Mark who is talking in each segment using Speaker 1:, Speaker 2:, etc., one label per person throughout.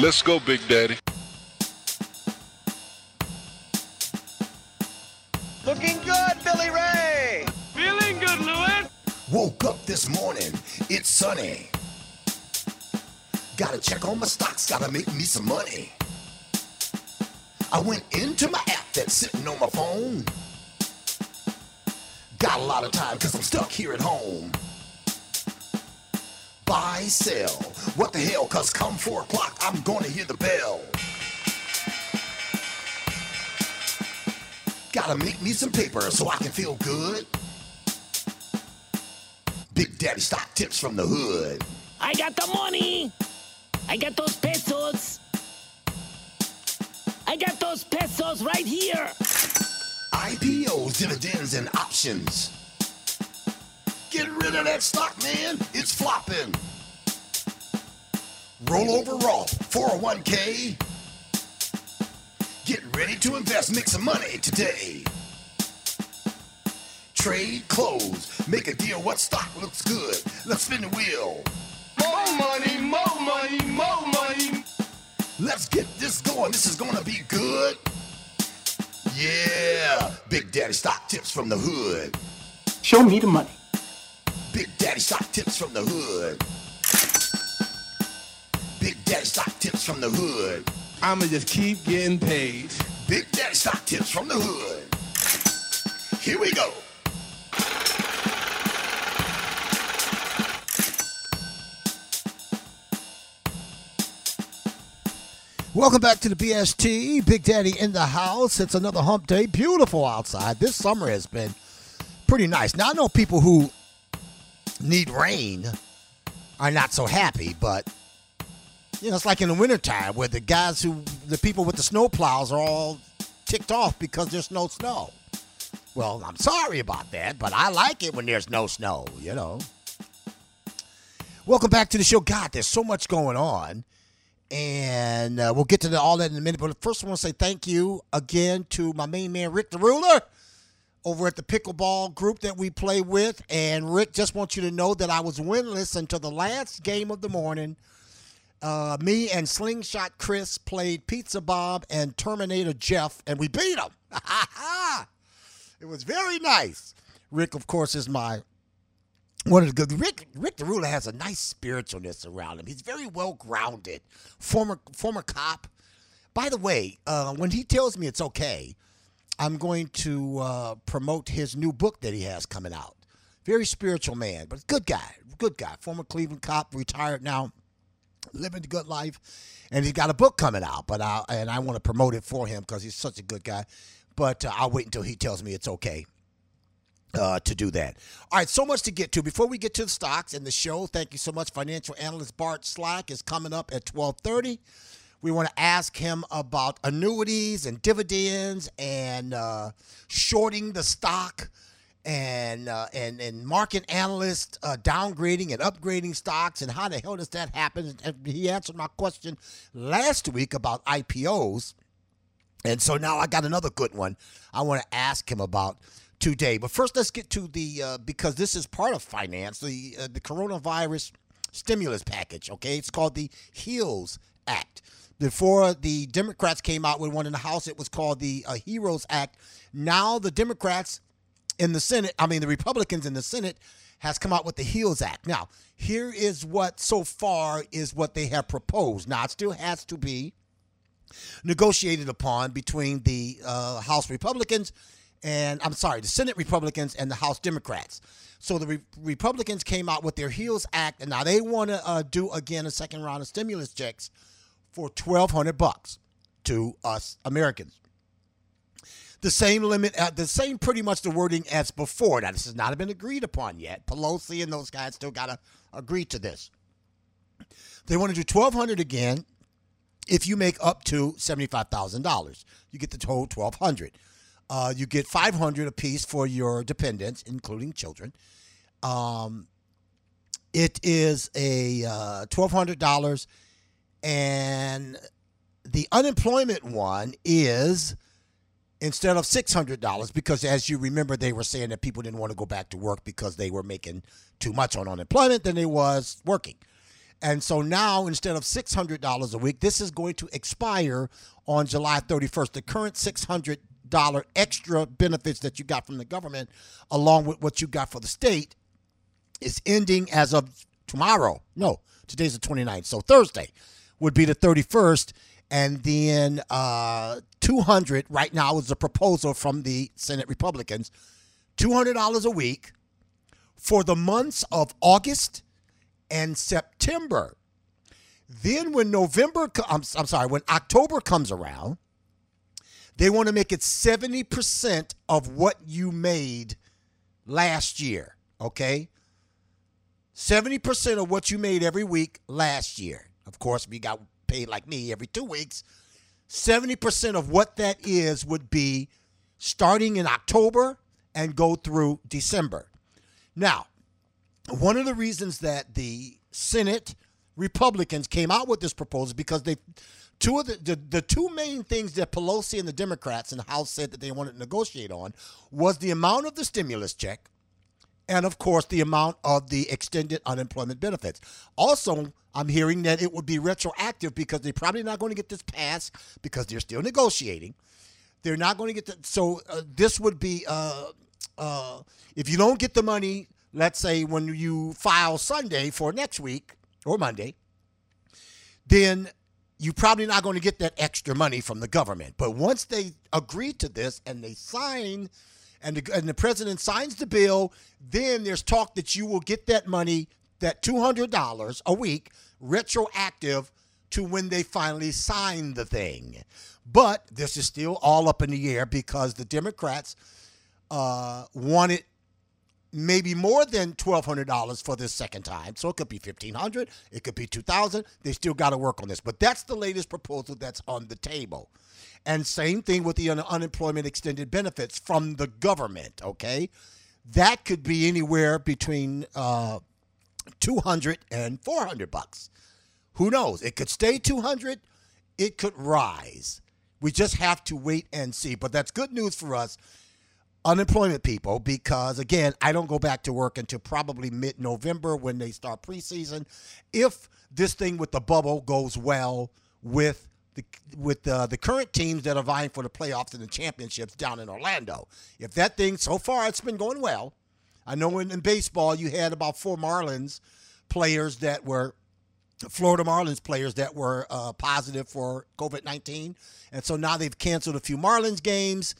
Speaker 1: Let's go, Big Daddy.
Speaker 2: Looking good, Billy Ray.
Speaker 3: Feeling good, Lewis.
Speaker 4: Woke up this morning, it's sunny. Gotta check on my stocks, gotta make me some money. I went into my app that's sitting on my phone. Got a lot of time cause I'm stuck here at home. Buy, sell, what the hell, cause come four o'clock, I'm gonna hear the bell. Gotta make me some paper so I can feel good. Big Daddy stock tips from the hood.
Speaker 5: I got the money. I got those pesos. I got those pesos right here.
Speaker 4: IPOs, dividends, and options. Get rid of that stock, man. It's flopping. Roll over Roth, 401k. Get ready to invest, make some money today. Trade, close, make a deal. What stock looks good? Let's spin the wheel.
Speaker 3: More money, more money, more money.
Speaker 4: Let's get this going. This is gonna be good. Yeah, Big Daddy stock tips from the hood.
Speaker 6: Show me the money.
Speaker 4: Big Daddy stock tips from the hood. Big Daddy stock tips from the hood.
Speaker 7: I'ma just keep getting paid.
Speaker 4: Big Daddy stock tips from the hood. Here we go.
Speaker 8: Welcome back to the BST. Big Daddy in the house. It's another hump day. Beautiful outside. This summer has been pretty nice. Now, I know people who need rain are not so happy, but, you know, it's like in the wintertime where the guys who, the people with the snow plows are all ticked off because there's no snow. Well, I'm sorry about that, but I like it when there's no snow, you know. Welcome back to the show. God, there's so much going on and uh, we'll get to the, all that in a minute. But first, I want to say thank you again to my main man Rick the Ruler over at the pickleball group that we play with. And Rick, just want you to know that I was winless until the last game of the morning. Uh, me and Slingshot Chris played Pizza Bob and Terminator Jeff, and we beat them. it was very nice. Rick, of course, is my one of the good Rick Rick the Ruler has a nice spiritualness around him. He's very well grounded. Former former cop. By the way, uh, when he tells me it's okay, I'm going to uh, promote his new book that he has coming out. Very spiritual man, but good guy, good guy. Former Cleveland cop, retired now, living the good life, and he's got a book coming out. But I and I want to promote it for him because he's such a good guy. But uh, I'll wait until he tells me it's okay uh, to do that. All right, so much to get to. Before we get to the stocks and the show, thank you so much. Financial analyst Bart Slak is coming up at 1230. We want to ask him about annuities and dividends and uh, shorting the stock and uh, and and market analysts uh, downgrading and upgrading stocks and how the hell does that happen? And he answered my question last week about IPOs, and so now I got another good one. I want to ask him about today. But first, let's get to the uh, because this is part of finance, the uh, the coronavirus stimulus package. Okay, it's called the HEALS Act. Before the Democrats came out with one in the House, it was called the uh, HEROES Act. Now the Democrats in the Senate, I mean the Republicans in the Senate, has come out with the HEALS Act. Now here is what so far is what they have proposed. Now it still has to be negotiated upon between the uh, House Republicans and I'm sorry, the Senate Republicans and the House Democrats. So the Re- Republicans came out with their HEALS Act, and now they want to uh, do again a second round of stimulus checks for twelve hundred bucks to us Americans. The same limit, uh, the same pretty much the wording as before. Now this has not been agreed upon yet. Pelosi and those guys still got to agree to this. They want to do twelve hundred again. If you make up to seventy five thousand dollars, you get the total twelve hundred. Uh, you get 500 apiece for your dependents, including children. Um, it is a uh, $1,200, and the unemployment one is instead of $600 because as you remember they were saying that people didn't want to go back to work because they were making too much on unemployment than they was working And so now, instead of $600 a week, this is going to expire on July 31st. The current $600 extra benefits that you got from the government, along with what you got for the state, is ending as of tomorrow. No, today's the 29th. So Thursday would be the 31st. And then uh, 200 right now is a proposal from the Senate Republicans $200 a week for the months of August and September. Then when November, I'm, I'm sorry, when October comes around, they want to make it 70% of what you made last year, okay? 70% of what you made every week last year. Of course, if you got paid like me every two weeks, 70% of what that is would be starting in October and go through December. Now, one of the reasons that the Senate Republicans came out with this proposal because they two of the, the, the two main things that Pelosi and the Democrats in the House said that they wanted to negotiate on was the amount of the stimulus check and of course the amount of the extended unemployment benefits. Also, I'm hearing that it would be retroactive because they're probably not going to get this passed because they're still negotiating. They're not going to get the so uh, this would be uh, uh, if you don't get the money, let's say when you file Sunday for next week or Monday, then you're probably not going to get that extra money from the government. But once they agree to this and they sign, and the, and the president signs the bill, then there's talk that you will get that money, that $200 a week, retroactive to when they finally sign the thing. But this is still all up in the air because the Democrats uh, wanted maybe more than $1200 for this second time. So it could be 1500 it could be 2000 they still got to work on this. But that's the latest proposal that's on the table. And same thing with the un- unemployment extended benefits from the government okay? That could be anywhere between uh, 200 and 400 bucks. Who knows? It could stay 200 it could rise. We just have to wait and see. But that's good news for us unemployment people because again i don't go back to work until probably mid-november when they start preseason. If this thing with the bubble goes well with the with the, the current teams that are vying for the playoffs and the championships down in orlando if that thing so far it's been going well. I know in, in baseball you had about four marlins players that were Florida Marlins players that were uh, positive for COVID 19. And so now they've canceled a few Marlins games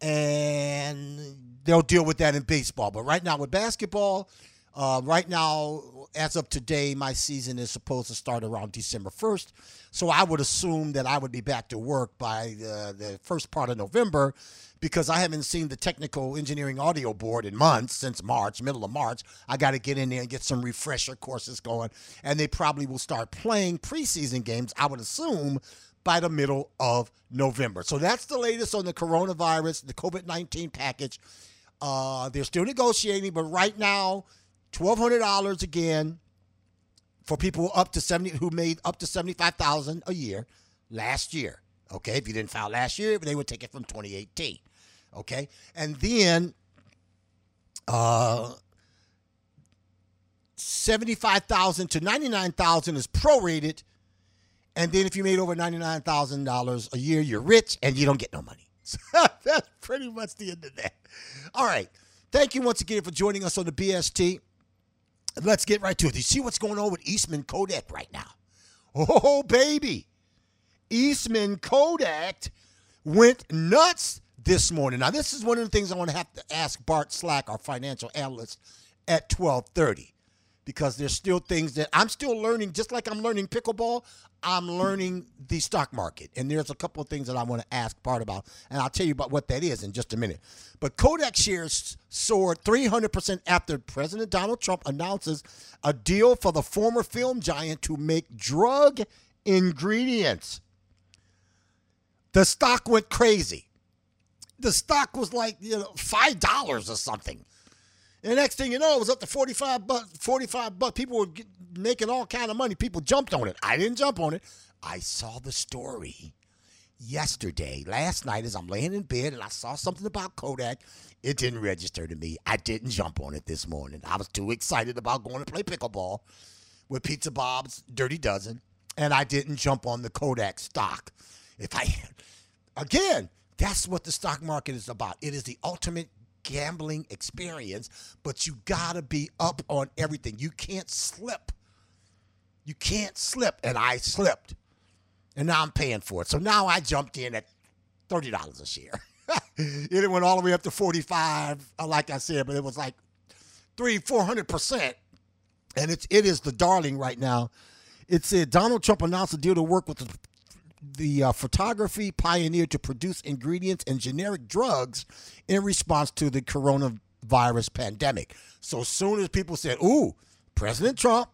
Speaker 8: and they'll deal with that in baseball. But right now with basketball, uh, right now, as of today, my season is supposed to start around December 1st. So I would assume that I would be back to work by the, the first part of November because I haven't seen the technical engineering audio board in months since March, middle of March. I got to get in there and get some refresher courses going. And they probably will start playing preseason games, I would assume, by the middle of November. So that's the latest on the coronavirus, the COVID 19 package. Uh, they're still negotiating, but right now, $1,200 again for people up to 70 who made up to 75,000 a year last year. Okay, if you didn't file last year, they would take it from 2018. Okay, and then uh, 75,000 to 99,000 is prorated and then if you made over $99,000 a year, you're rich and you don't get no money. So that's pretty much the end of that. All right. Thank you once again for joining us on the BST. Let's get right to it. You see what's going on with Eastman Kodak right now? Oh, baby. Eastman Kodak went nuts this morning. Now, this is one of the things I want to have to ask Bart Slak, our financial analyst, at 1230 because there's still things that I'm still learning, just like I'm learning pickleball, I'm learning the stock market. And there's a couple of things that I want to ask Bart about. And I'll tell you about what that is in just a minute. But Kodak shares soared 300% after President Donald Trump announces a deal for the former film giant to make drug ingredients. The stock went crazy. The stock was like, you know, $5 or something. And the next thing you know, it was up to 45 bucks. 45 bucks. People were get, making all kind of money. People jumped on it. I didn't jump on it. I saw the story yesterday, last night, as I'm laying in bed and I saw something about Kodak. It didn't register to me. I didn't jump on it this morning. I was too excited about going to play pickleball. with Pizza Bob's Dirty Dozen, and I didn't jump on the Kodak stock. If I, again, that's what the stock market is about. It is the ultimate gambling experience, but you gotta be up on everything. You can't slip. You can't slip, and I slipped, and now I'm paying for it. So now I jumped in at thirty dollars a share. it went all the way up to forty-five, uh, like I said, but it was like three, four hundred percent, and it's it is the darling right now. It said Donald Trump announced a deal to work with the, the uh, photography pioneer to produce ingredients and generic drugs in response to the coronavirus pandemic. So soon as people said, "Ooh, President Trump,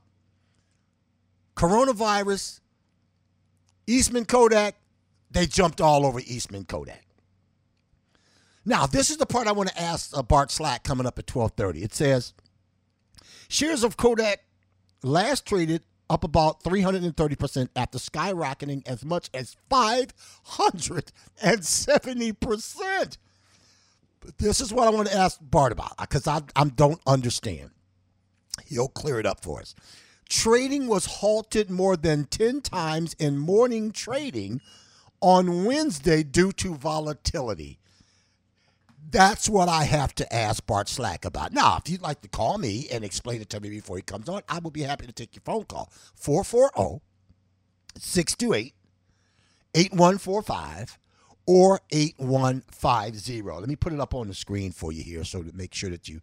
Speaker 8: coronavirus, Eastman Kodak," they jumped all over Eastman Kodak. Now, this is the part I want to ask uh, Bart Slak coming up at 12:30. It says shares of Kodak last traded up about 330% after skyrocketing as much as 570%. But this is what I want to ask Bart about uh, because I, I don't understand. He'll clear it up for us. Trading was halted more than 10 times in morning trading on Wednesday due to volatility. That's what I have to ask Bart Slak about. Now, if you'd like to call me and explain it to me before he comes on, I will be happy to take your phone call. 440 628 8145 or 8150. Let me put it up on the screen for you here so to make sure that you,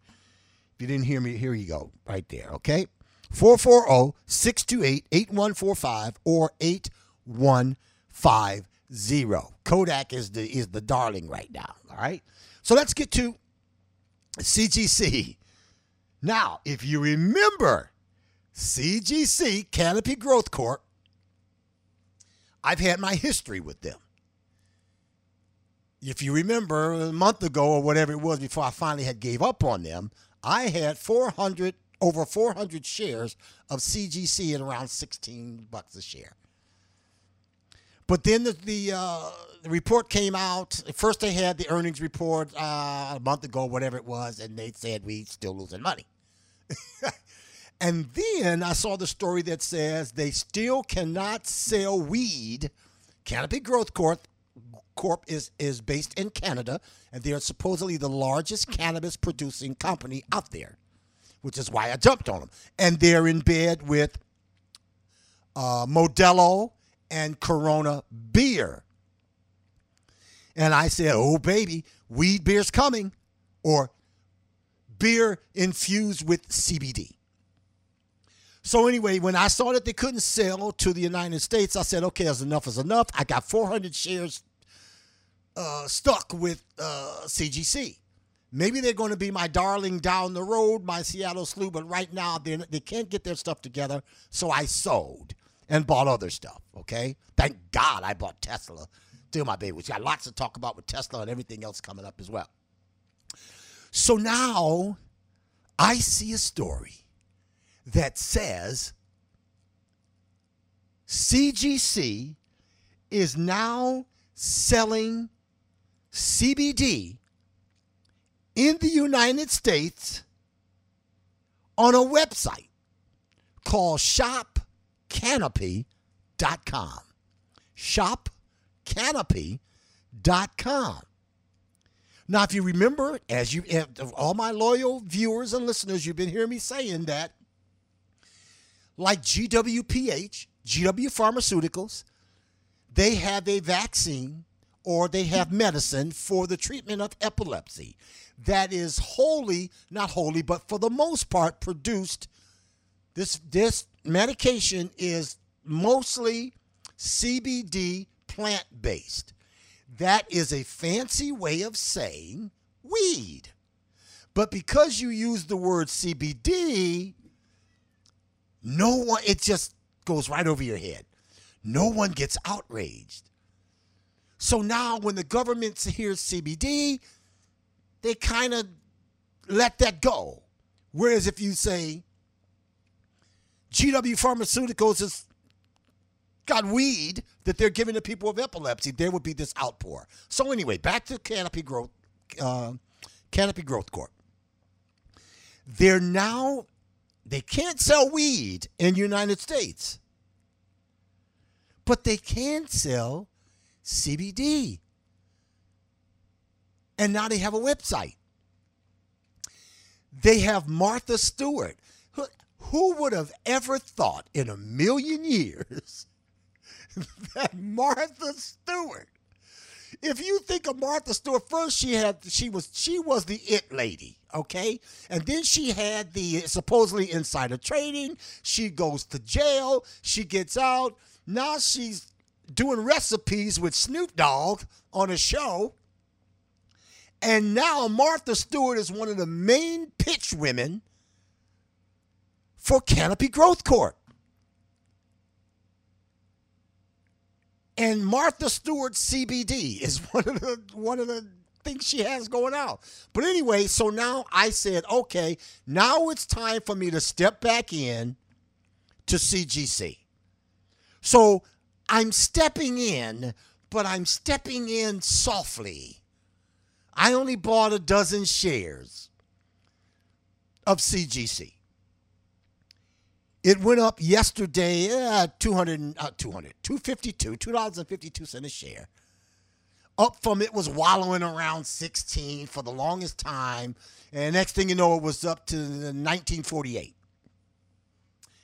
Speaker 8: if you didn't hear me, here you go, right there, okay? 440 628 8145 or 8150. Kodak is the is the darling right now, all right? So let's get to CGC. Now, if you remember CGC, Canopy Growth Corp, I've had my history with them. If you remember a month ago or whatever it was before I finally had gave up on them, I had 400 over 400 shares of CGC at around 16 bucks a share. But then the the, uh, the report came out. First, they had the earnings report uh, a month ago, whatever it was, and they said we still losing money. and then I saw the story that says they still cannot sell weed. Canopy Growth Corp Corp is is based in Canada, and they are supposedly the largest cannabis producing company out there, which is why I jumped on them. And they're in bed with uh, Modelo and Corona beer. And I said, oh, baby, weed beer's coming, or beer infused with CBD. So, anyway, when I saw that they couldn't sell to the United States, I said, okay, as enough is enough. I got 400 shares uh, stuck with uh, CGC. Maybe they're going to be my darling down the road, my Seattle slew, but right now they they can't get their stuff together. So I sold and bought other stuff. Okay, thank God I bought Tesla. Still my baby. We got lots to talk about with Tesla and everything else coming up as well. So now I see a story that says CGC is now selling CBD in the United States on a website called shopcanopy.com. Shopcanopy.com. Now, if you remember, as you eh, all my loyal viewers and listeners, you've been hearing me saying that, like GWPH, GW Pharmaceuticals, they have a vaccine or they have medicine for the treatment of epilepsy that is wholly, not wholly, but for the most part produced. This this medication is mostly CBD plant based. That is a fancy way of saying weed. But because you use the word CBD, no one, it just goes right over your head. No one gets outraged. So now when the government hears CBD, they kind of let that go. Whereas if you say GW Pharmaceuticals has weed that they're giving to people with epilepsy, there would be this outpour. So anyway, back to Canopy Growth, uh, Canopy Growth Corp. They're now They can't sell weed in the United States, but they can sell CBD. And now they have a website. They have Martha Stewart. Who, who would have ever thought in a million years that Martha Stewart if you think of Martha Stewart, first she had she was she was the it lady, okay, and then she had the supposedly insider trading. She goes to jail. She gets out. Now she's doing recipes with Snoop Dogg on a show. And now Martha Stewart is one of the main pitch women for Canopy Growth Corp. And Martha Stewart CBD is one of the one of the things she has going out. But anyway, so now I said, okay, now it's time for me to step back in to CGC. So I'm stepping in, but I'm stepping in softly. I only bought a dozen shares of CGC. It went up yesterday, uh, 200, uh, 200, 252, $2.52 a share. Up from it was wallowing around 16 for the longest time. And next thing you know, it was up to 1948.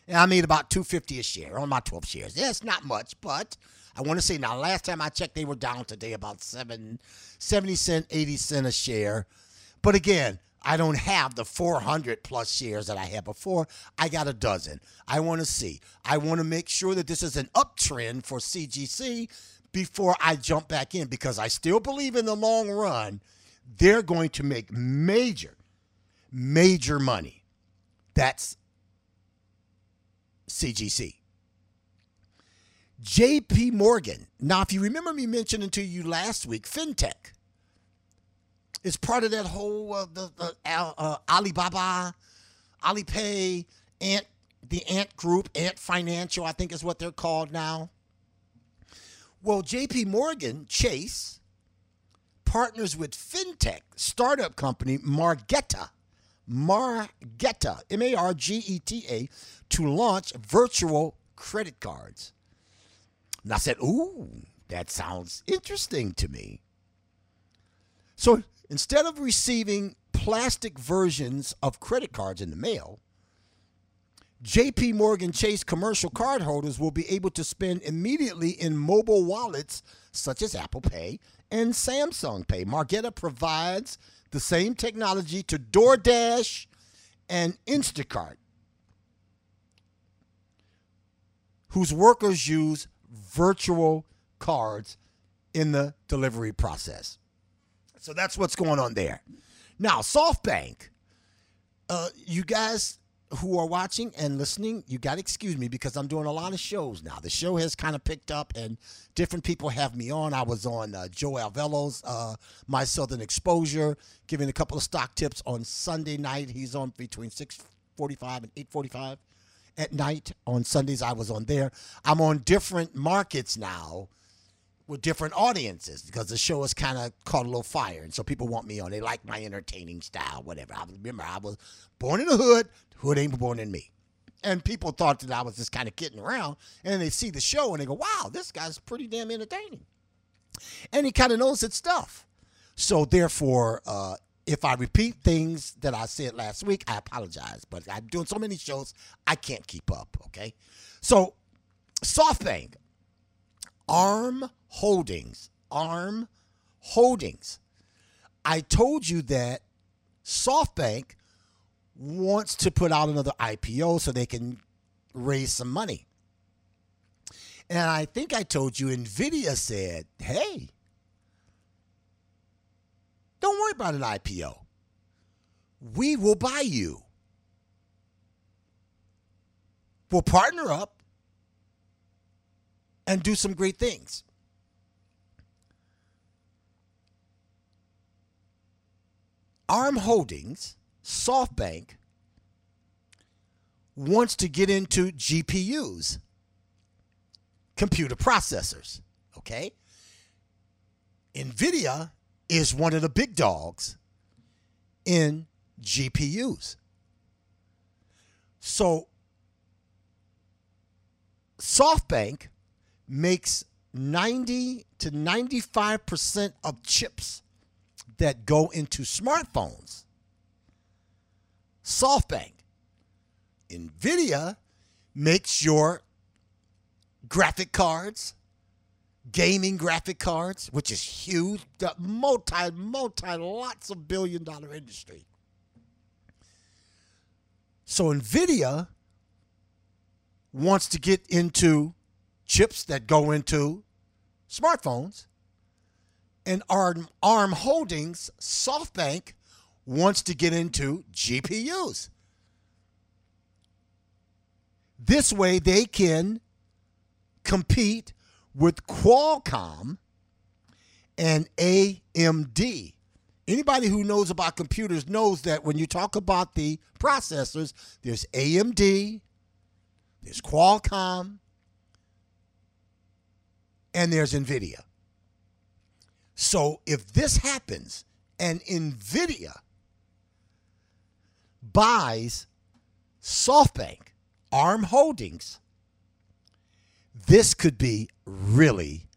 Speaker 8: And I made about 250 a share on my 12 shares. Yeah, it's not much, but I want to say now, last time I checked, they were down today about seven, 70 cent, 80 cent a share. But again, I don't have the 400 plus shares that I had before. I got a dozen. I want to see. I want to make sure that this is an uptrend for CGC before I jump back in because I still believe in the long run they're going to make major, major money. That's CGC. JP Morgan. Now, if you remember me mentioning to you last week, FinTech is part of that whole uh, the, the uh, Alibaba, Alipay, Ant, the Ant Group, Ant Financial, I think is what they're called now. Well, J.P. Morgan Chase partners with fintech startup company Marqeta, Marqeta, M A R G E T A, to launch virtual credit cards. And I said, "Ooh, that sounds interesting to me." So Instead of receiving plastic versions of credit cards in the mail, JP Morgan Chase commercial cardholders will be able to spend immediately in mobile wallets such as Apple Pay and Samsung Pay. Marqeta provides the same technology to DoorDash and Instacart, whose workers use virtual cards in the delivery process. So that's what's going on there. Now, SoftBank, uh, you guys who are watching and listening, you got to excuse me because I'm doing a lot of shows now. The show has kind of picked up, and different people have me on. I was on uh, Joe Alvelo's uh, My Southern Exposure, giving a couple of stock tips on Sunday night. He's on between 6:45 and 8:45 at night. On Sundays, I was on there. I'm on different markets now with different audiences because the show has kind of caught a little fire, and so people want me on. They like my entertaining style, whatever. I remember I was born in the hood. Hood ain't born in me, and people thought that I was just kind of kidding around. And they see the show and they go, "Wow, this guy's pretty damn entertaining," and he kind of knows his stuff. So therefore, uh, if I repeat things that I said last week, I apologize. But I'm doing so many shows, I can't keep up. Okay, so SoftBank, ARM Holdings. ARM Holdings. I told you that SoftBank wants to put out another IPO so they can raise some money. And I think I told you NVIDIA said, hey, don't worry about an IPO. We will buy you. We'll partner up and do some great things. ARM Holdings, SoftBank, wants to get into GPUs, computer processors. Okay? NVIDIA is one of the big dogs in GPUs. So SoftBank makes 90 to 95% of chips that go into smartphones. SoftBank. Nvidia makes your graphic cards, gaming graphic cards, which is huge, the multi, multi, lots of billion dollar industry. So Nvidia wants to get into chips that go into smartphones. And ARM, ARM Holdings, SoftBank, wants to get into GPUs. This way they can compete with Qualcomm and AMD. Anybody who knows about computers knows that when you talk about the processors, there's AMD, there's Qualcomm, and there's NVIDIA. So if this happens and NVIDIA buys SoftBank, ARM Holdings, this could be really,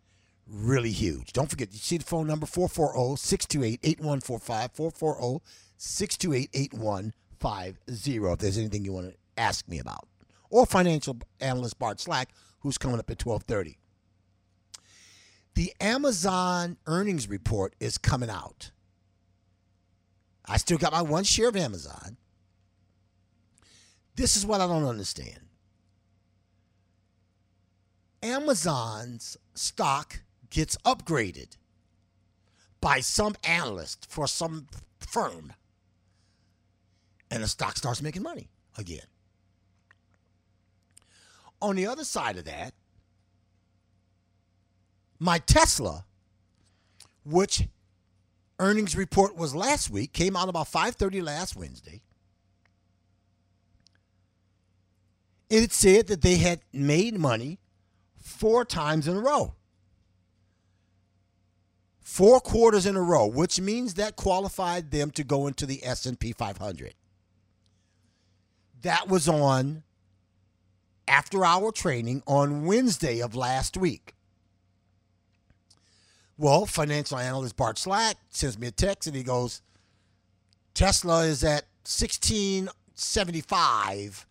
Speaker 8: really huge. Don't forget, you see the phone number 440 628 8145, 440 628 8150 if there's anything you want to ask me about. Or financial analyst Bart Slak, who's coming up at 1230. The Amazon earnings report is coming out. I still got my one share of Amazon. This is what I don't understand. Amazon's stock gets upgraded by some analyst for some firm, and the stock starts making money again. On the other side of that, my Tesla, which earnings report was last week, came out about 5:30 last Wednesday. It said that they had made money four times in a row. Four quarters in a row, which means that qualified them to go into the S&P 500. That was on after hour training on Wednesday of last week. Well, financial analyst Bart Slak sends me a text and he goes, Tesla is at 1675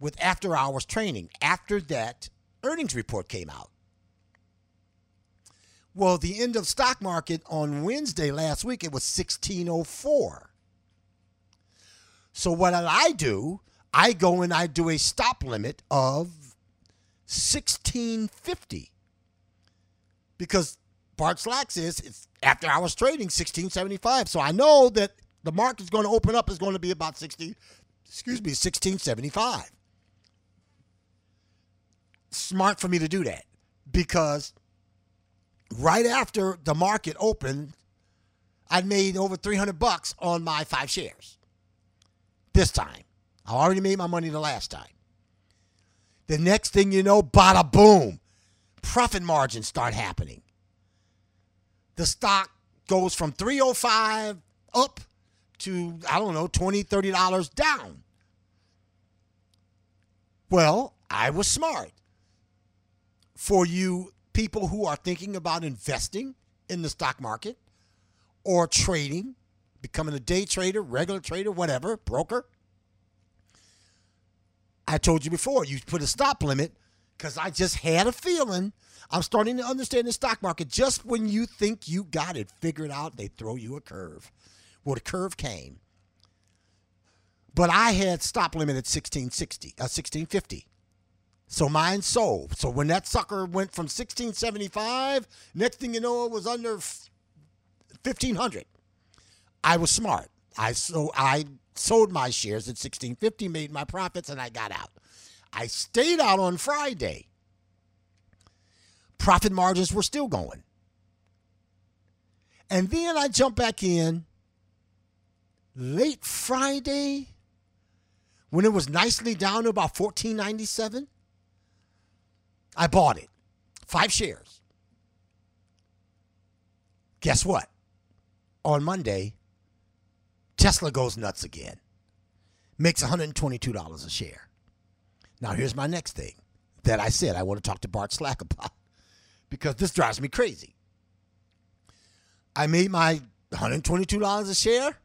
Speaker 8: with after hours training. After that earnings report came out. Well, the end of stock market on Wednesday last week, it was 1604. So what I do? I go and I do a stop limit of 1650 because Bart Slak is it's after hours trading 1675. So I know that the market's going to open up is going to be about 60, excuse me, 1675. Smart for me to do that because right after the market opened, I'd made over 300 bucks on my five shares. This time. I already made my money the last time. The next thing you know, bada boom, profit margins start happening the stock goes from 305 up to I don't know 20 30 dollars down. Well, I was smart. For you people who are thinking about investing in the stock market or trading, becoming a day trader, regular trader, whatever, broker, I told you before, you put a stop limit because I just had a feeling I'm starting to understand the stock market. Just when you think you got it figured out, they throw you a curve. Well, the curve came. But I had stop limit at 1660, uh, 1650. So mine sold. So when that sucker went from 1675, next thing you know, it was under 1500. I was smart. I so I sold my shares at 1650, made my profits, and I got out. I stayed out on Friday profit margins were still going. And then I jumped back in late Friday when it was nicely down to about 14.97. I bought it. 5 shares. Guess what? On Monday, Tesla goes nuts again. makes $122 a share. Now, here's my next thing that I said I want to talk to Bart Slak about because this drives me crazy. I made my $122 a share.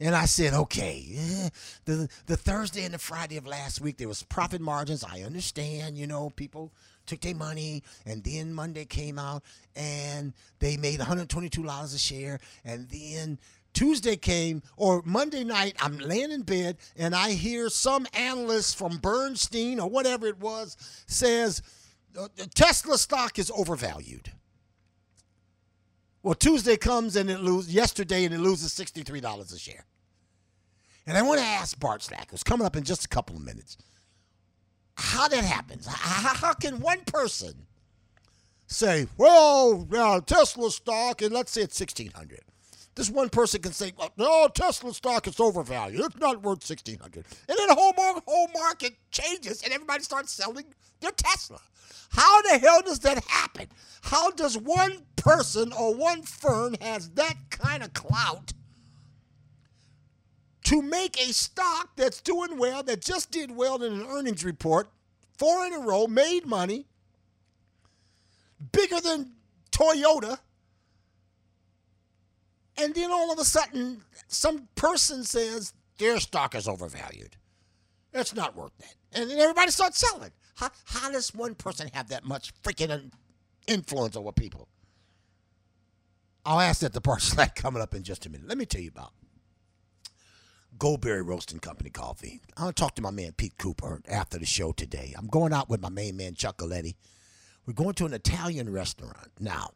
Speaker 8: And I said, okay, eh, the the Thursday and the Friday of last week there was profit margins. I understand, you know, people took their money, and then Monday came out and they made $122 a share, and then Tuesday came or Monday night, I'm laying in bed and I hear some analyst from Bernstein or whatever it was says uh, Tesla stock is overvalued. Well, Tuesday comes and it loses yesterday and it loses $63 a share. And I want to ask Bart Slak, who's coming up in just a couple of minutes, how that happens. How, can one person say, well, yeah, Tesla stock, and let's say it's 1600 this one person can say, well, "No, Tesla stock is overvalued. It's not worth sixteen hundred. And then the whole whole market changes, and everybody starts selling their Tesla. How the hell does that happen? How does one person or one firm has that kind of clout to make a stock that's doing well, that just did well in an earnings report, four in a row, made money, bigger than Toyota, and then all of a sudden, some person says their stock is overvalued. It's not worth that. And then everybody starts selling. How, how does one person have that much freaking influence over people? I'll ask that the Bart Slak coming up in just a minute. Let me tell you about Goldberry Roasting Company coffee. I'm going to talk to my man Pete Cooper after the show today. I'm going out with my main man Chuck Coletti. We're going to an Italian restaurant. Now,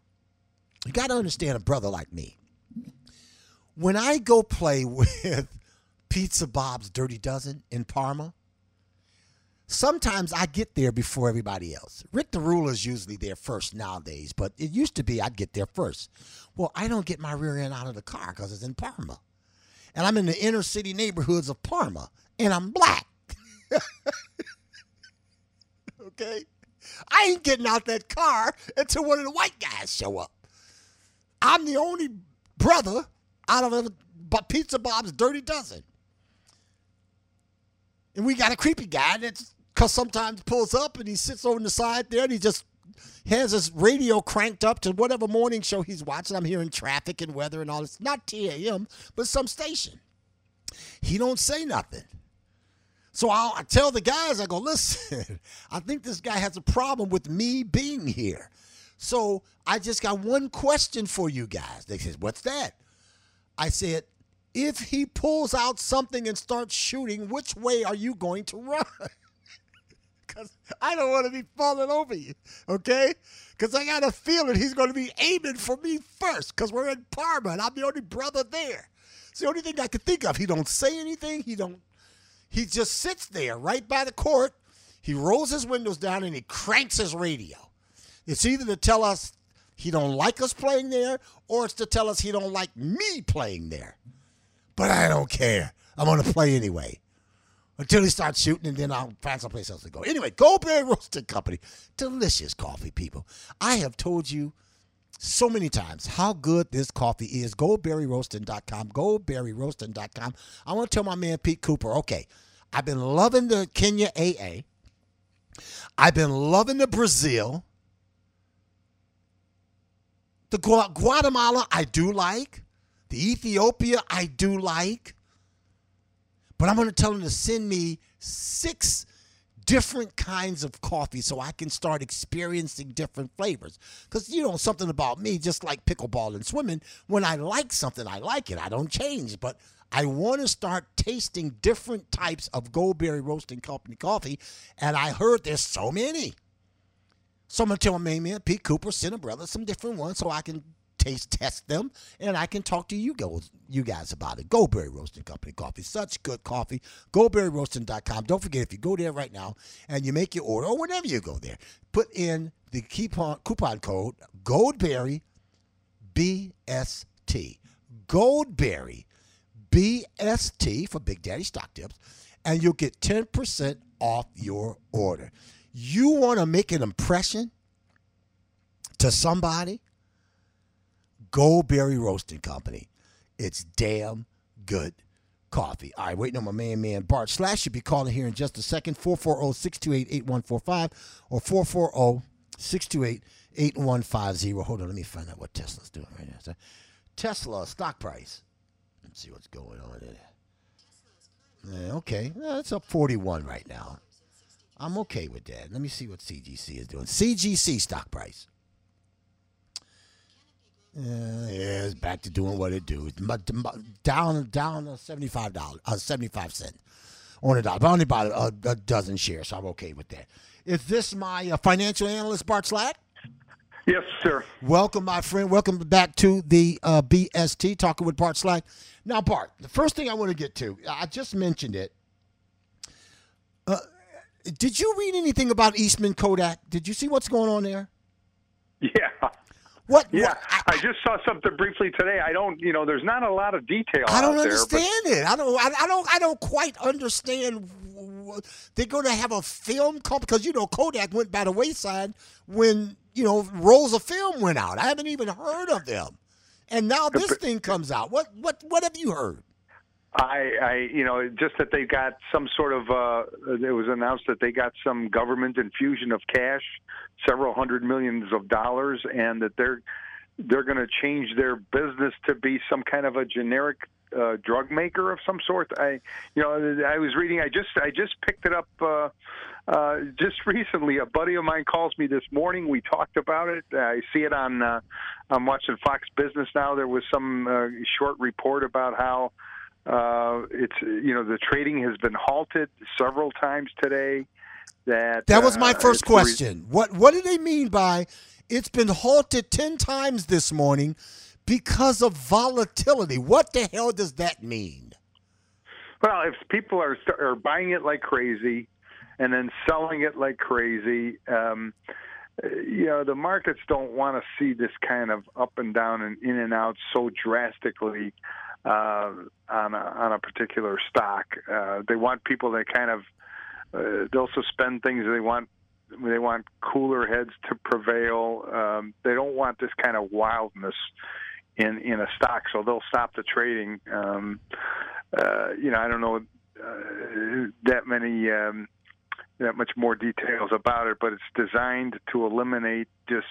Speaker 8: you got to understand a brother like me. When I go play with Pizza Bob's Dirty Dozen in Parma, sometimes I get there before everybody else. Rick the Ruler is usually there first nowadays, but it used to be I'd get there first. Well, I don't get my rear end out of the car because it's in Parma. And I'm in the inner city neighborhoods of Parma, and I'm black. okay? I ain't getting out that car until one of the white guys show up. I'm the only brother out of a Pizza Bob's Dirty Dozen. And we got a creepy guy that's because sometimes pulls up and he sits over on the side there and he just has his radio cranked up to whatever morning show he's watching. I'm hearing traffic and weather and all this. Not TAM, but some station. He don't say nothing. So I'll, I tell the guys, I go, listen, I think this guy has a problem with me being here. So I just got one question for you guys. They says, what's that? I said, if he pulls out something and starts shooting, which way are you going to run? Because I don't want to be falling over you, okay? Because I got a feeling he's going to be aiming for me first because we're in Parma and I'm the only brother there. It's the only thing I can think of. He don't say anything. He don't. He just sits there right by the court. He rolls his windows down and he cranks his radio. It's either to tell us he don't like us playing there or it's to tell us he don't like me playing there. But i don't care. I'm to play anyway. Until he starts shooting and then i'll find someplace else to go. Anyway goldberry roasting company. Delicious coffee people. I have told you so many times how good this coffee is. Goldberryroasting.com goldberryroasting.com i want to tell my man pete cooper okay i've been loving the kenya aa i've been loving the brazil the Guatemala, I do like. The Ethiopia, I do like. But I'm going to tell them to send me six different kinds of coffee so I can start experiencing different flavors. Because, you know, something about me, just like pickleball and swimming, when I like something, I like it. I don't change. But I want to start tasting different types of Goldberry Roasting Company coffee. And I heard there's so many. So I'm gonna tell my man Pete Cooper, send a brother some different ones so I can taste test them and I can talk to you guys, you guys about it. Goldberry Roasting Company coffee, such good coffee. GoldberryRoasting.com. Don't forget if you go there right now and you make your order or whenever you go there, put in the coupon coupon code Goldberry BST. Goldberry BST for Big Daddy Stock Tips, and you'll get 10% off your order you want to make an impression to somebody, Goldberry Roasting Company. It's damn good coffee. All right, waiting on my man, man Bart Slak. Should be calling here in just a second. 440 628 8145 or 440 628 8150. Hold on, let me find out what Tesla's doing right now. Tesla stock price. Let's see what's going on there. Yeah, okay, it's up 41 right now. I'm okay with that. Let me see what CGC is doing. CGC stock price. Uh, yeah, it's back to doing what it do. It's mu- mu- Down, down seventy-five dollars, uh, seventy-five cent on a dollar, but only about a, a dozen shares, so I'm okay with that. Is this my uh, financial analyst, Bart Slak?
Speaker 1: Yes, sir.
Speaker 8: Welcome, my friend. Welcome back to the uh, BST, talking with Bart Slak. Now, Bart, the first thing I want to get to, I just mentioned it. Uh, did you read anything about Eastman Kodak? Did you see what's going on there?
Speaker 1: Yeah.
Speaker 8: What?
Speaker 1: Yeah,
Speaker 8: what- I,
Speaker 1: I just saw something briefly today. I don't, you know, there's not a lot of detail.
Speaker 8: I don't
Speaker 1: out there,
Speaker 8: understand it. I don't. I, I don't. I don't quite understand. They're going to have a film company because you know Kodak went by the wayside when you know rolls of film went out. I haven't even heard of them, and now this thing comes out. What? What? What have you heard?
Speaker 1: I, I, you know, just that they got some sort of. Uh, it was announced that they got some government infusion of cash, several hundred millions of dollars, and that they're they're going to change their business to be some kind of a generic uh, drug maker of some sort. I, you know, I was reading. I just I just picked it up. Uh, uh, just recently, a buddy of mine calls me this morning. We talked about it. I see it on. Uh, I'm watching Fox Business now. There was some uh, short report about how uh, it's you know the trading has been halted several times today. That
Speaker 8: That was my
Speaker 1: uh,
Speaker 8: first
Speaker 1: the re-
Speaker 8: question. What What do they mean by it's been halted ten times this morning because of volatility? What the hell does that mean?
Speaker 1: Well, if people are are buying it like crazy, and then selling it like crazy, um, you know the markets don't want to see this kind of up and down and in and out so drastically uh, on a on a particular stock. Uh, they want people that kind of uh, they'll suspend things. They want they want cooler heads to prevail. Um, they don't want this kind of wildness in in a stock, so they'll stop the trading. Um, uh, you know, I don't know uh, that many um, that much more details about it, but it's designed to eliminate just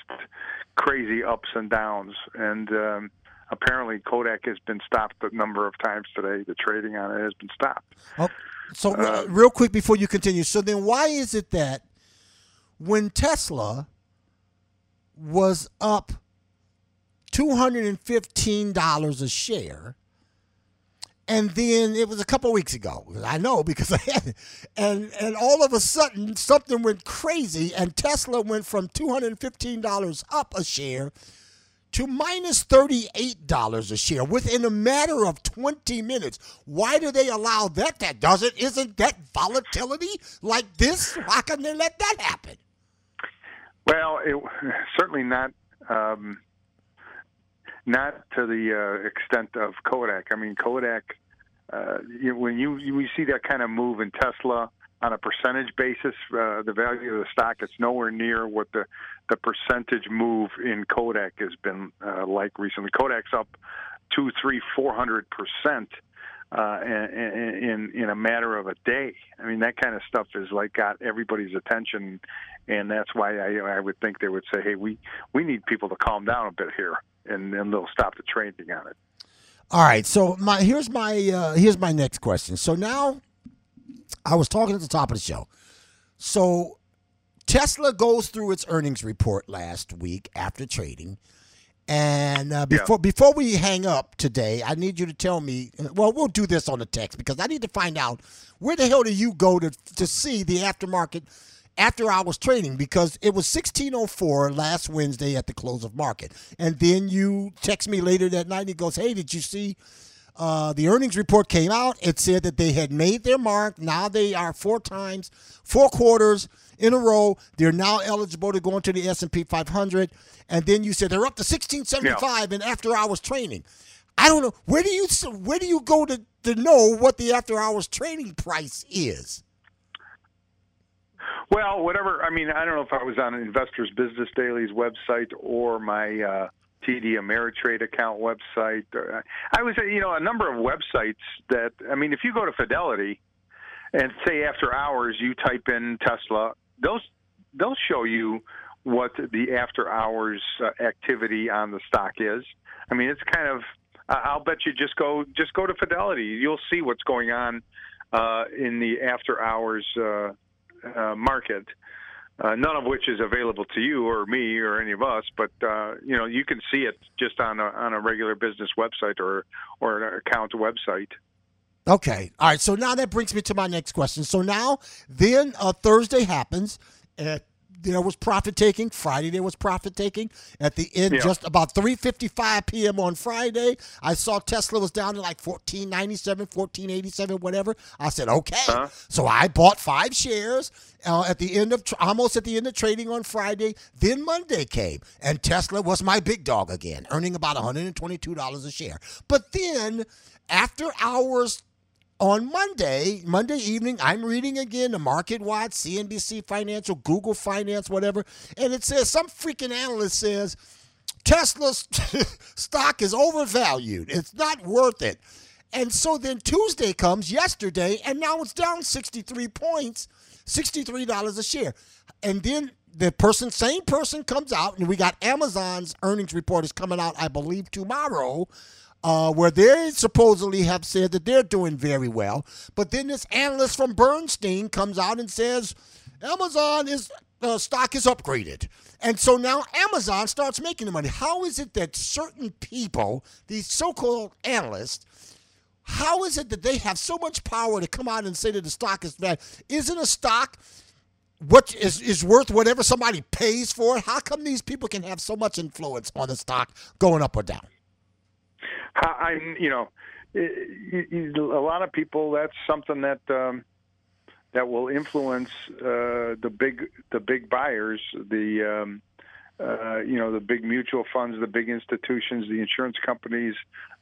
Speaker 1: crazy ups and downs. And um, apparently, Kodak has been stopped a number of times today. The trading on it has been stopped.
Speaker 8: Oh, so uh, real quick before you continue, so then why is it that when Tesla was up two hundred and fifteen dollars a share, and then it was a couple weeks ago. I know because I had it, and and all of a sudden something went crazy, and Tesla went from two hundred and fifteen dollars up a share to minus $38 a share within a matter of 20 minutes. Why do they allow that? That doesn't, isn't that volatility like this? Why can they let that happen?
Speaker 1: Well, it, certainly not. Um, not to the uh, extent of Kodak. I mean, Kodak. Uh, you, when you you see that kind of move in Tesla on a percentage basis, uh, the value of the stock it's nowhere near what the the percentage move in Kodak has been uh, like recently. Kodak's up two, three, four hundred percent uh, in, in a matter of a day. I mean, that kind of stuff is like got everybody's attention, and that's why I I would think they would say, hey, we we need people to calm down a bit here, and then they'll stop the trading on it.
Speaker 8: All right. So my here's my uh, here's my next question. So now, I was talking at the top of the show. So Tesla goes through its earnings report last week after trading. And uh, before before we hang up today, I need you to tell me. Well, we'll do this on the text because I need to find out where the hell do you go to to see the aftermarket after I was trading because it was 1604 last Wednesday at the close of market. And then you text me later that night and he goes, Hey, did you see uh, the earnings report came out? It said that they had made their mark. Now they are four times, four quarters in a row. They're now eligible to go into the S&P 500. And then you said they're up to 1675 in after hours training. I don't know. Where do you where do you go to, to know what the after hours trading price is?
Speaker 1: Well, whatever. I mean, I don't know if I was on Investors Business Daily's website or my uh, TD Ameritrade account website. Or, I was, you know, a number of websites that. I mean, if you go to Fidelity and say after hours you type in Tesla, those they'll show you what the after hours uh, activity on the stock is. I mean, it's kind of. I'll bet you just go just go to Fidelity. You'll see what's going on uh, in the after hours uh, uh, market uh, none of which is available to you or me or any of us. But uh, you know, you can see it just on a on a regular business website or or an account website.
Speaker 8: Okay, all right. So now that brings me to my next question. So now, then uh, Thursday happens. At there was profit taking. Friday there was profit taking. At the end,
Speaker 1: Yeah.
Speaker 8: just about 3:55 p.m. on Friday, I saw Tesla was down to like 1497, 1487, whatever. I said, okay.
Speaker 1: Uh-huh.
Speaker 8: So I bought five shares uh, at the end of almost at the end of trading on Friday. Then Monday came, and Tesla was my big dog again, earning about 122 dollars a share. But then after hours on Monday, Monday evening, I'm reading again the Market Watch, CNBC Financial, Google Finance, whatever, and it says some freaking analyst says Tesla's stock is overvalued. It's not worth it. And so then Tuesday comes yesterday, and now it's down 63 points, $63 a share. And then the person, same person comes out, and we got Amazon's earnings report is coming out, I believe, tomorrow uh, where they supposedly have said that they're doing very well. But then this analyst from Bernstein comes out and says Amazon is uh, stock is upgraded, and so now Amazon starts making the money. How is it that certain people, these so-called analysts, how is it that they have so much power to come out and say that the stock is bad? Isn't a stock what is is worth whatever somebody pays for it? How come these people can have so much influence on the stock going up or down?
Speaker 1: I'm, you know, a lot of people. That's something that um, that will influence uh, the big the big buyers, the um, uh, you know the big mutual funds, the big institutions, the insurance companies.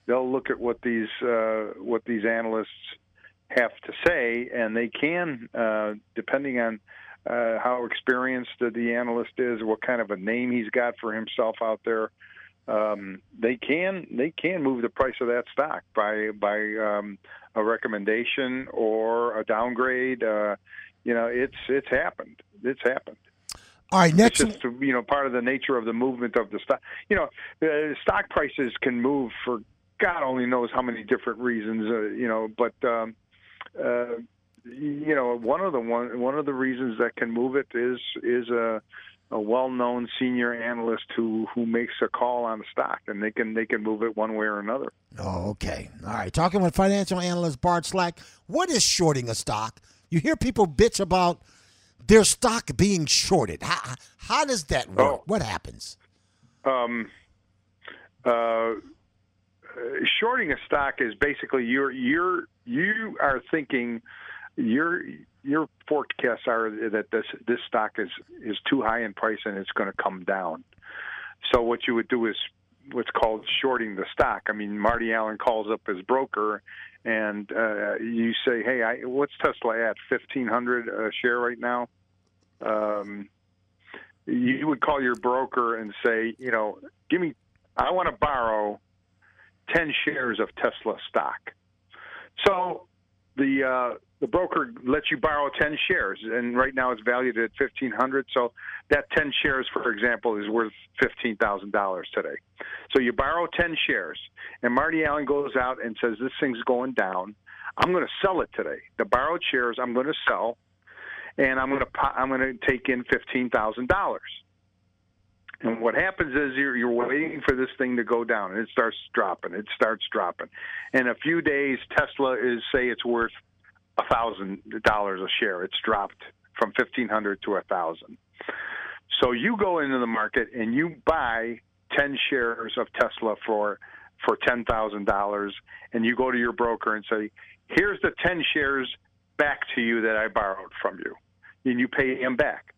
Speaker 1: They'll look at what these uh, what these analysts have to say, and they can, uh, depending on uh, how experienced the analyst is, what kind of a name he's got for himself out there. Um, they can they can move the price of that stock by by um, a recommendation or a downgrade. Uh, you know, it's it's happened. It's happened.
Speaker 8: All right, next.
Speaker 1: It's just you know part of the nature of the movement of the stock. You know, uh, stock prices can move for God only knows how many different reasons. Uh, you know, but um, uh, you know one of the one one of the reasons that can move it is is a a well-known senior analyst who who makes a call on the stock, and they can they can move it one way or another.
Speaker 8: Oh, okay. All right. Talking with financial analyst Bart Slak. What is shorting a stock? You hear people bitch about their stock being shorted. How, how does that work?
Speaker 1: Oh.
Speaker 8: What happens?
Speaker 1: um, uh, shorting a stock is basically you're you're you are thinking your your forecasts are that this this stock is is too high in price and it's going to come down. So what you would do is what's called shorting the stock. I mean, Marty Allen calls up his broker, and uh, you say, "Hey, I, what's Tesla at? Fifteen hundred a share right now." Um, you would call your broker and say, you know, give me, I want to borrow 10 shares of Tesla stock. So the, uh, the broker lets you borrow 10 shares, and right now it's valued at 1500 So that 10 shares, for example, is worth $15,000 today. So you borrow 10 shares, and Marty Allen goes out and says, This thing's going down. I'm going to sell it today. The borrowed shares I'm going to sell and I'm going to I'm going to take in fifteen thousand dollars. And what happens is you're you're waiting for this thing to go down, and it starts dropping. It starts dropping. In a few days, Tesla is say it's worth a thousand dollars a share. It's dropped from fifteen hundred to a thousand. So you go into the market and you buy ten shares of Tesla for for ten thousand dollars, and you go to your broker and say, "Here's the ten shares back to you that I borrowed from you," and you pay him back.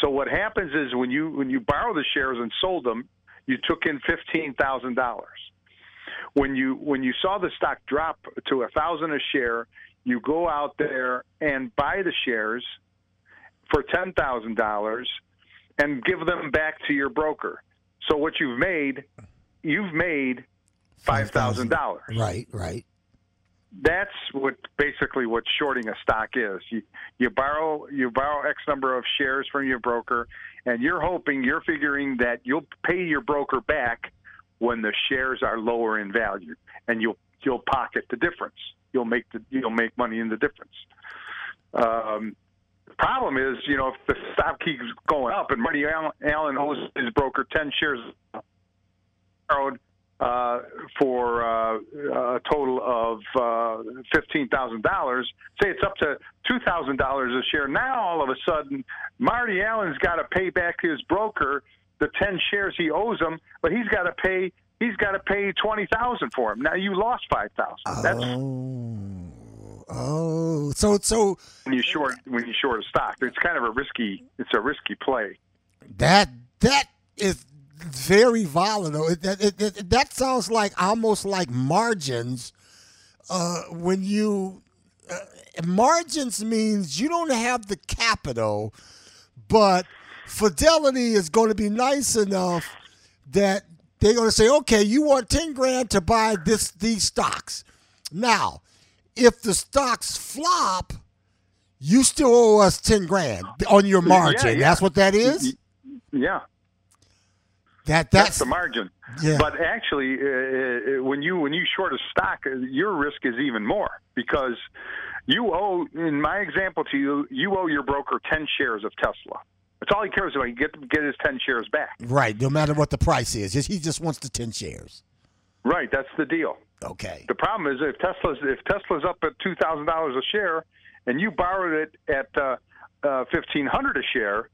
Speaker 1: So what happens is when you when you borrow the shares and sold them, you took in fifteen thousand dollars. When you when you saw the stock drop to a thousand a share, you go out there and buy the shares for ten thousand dollars and give them back to your broker. So what you've made you've made five thousand dollars.
Speaker 8: Right, right.
Speaker 1: That's what basically what shorting a stock is. You you borrow you borrow X number of shares from your broker, and you're hoping you're figuring that you'll pay your broker back when the shares are lower in value, and you'll you'll pocket the difference. You'll make the you'll make money in the difference. Um, the problem is, you know, if the stock keeps going up and Marty Allen owes his broker ten shares borrowed uh, for uh, a total of uh, fifteen thousand dollars. Say it's up to two thousand dollars a share. Now all of a sudden, Marty Allen's got to pay back his broker the ten shares he owes him, but he's got to pay he's got to pay twenty thousand for him. Now you lost five thousand. That's
Speaker 8: Oh, oh, so so
Speaker 1: when you short when you short a stock. It's kind of a risky it's a risky play.
Speaker 8: that that is very volatile. It, that it, it, that sounds like almost like margins. Uh, when you uh, margins means you don't have the capital, but Fidelity is going to be nice enough that they're going to say, okay, you want ten grand to buy this these stocks. Now, if the stocks flop, you still owe us ten grand on your margin.
Speaker 1: yeah.
Speaker 8: That's what that is.
Speaker 1: Yeah.
Speaker 8: That
Speaker 1: That's
Speaker 8: that's,
Speaker 1: the margin.
Speaker 8: Yeah.
Speaker 1: But actually, uh, uh, when you when you short a stock, uh, your risk is even more because you owe. In my example to you, you owe your broker ten shares of Tesla. That's all he cares about. He get get his ten shares back.
Speaker 8: right. No matter what the price is, he just wants the ten shares.
Speaker 1: Right. That's the deal.
Speaker 8: Okay.
Speaker 1: The problem is if Tesla's if Tesla's up at two thousand dollars a share, and you borrowed it at uh, uh, fifteen hundred a share,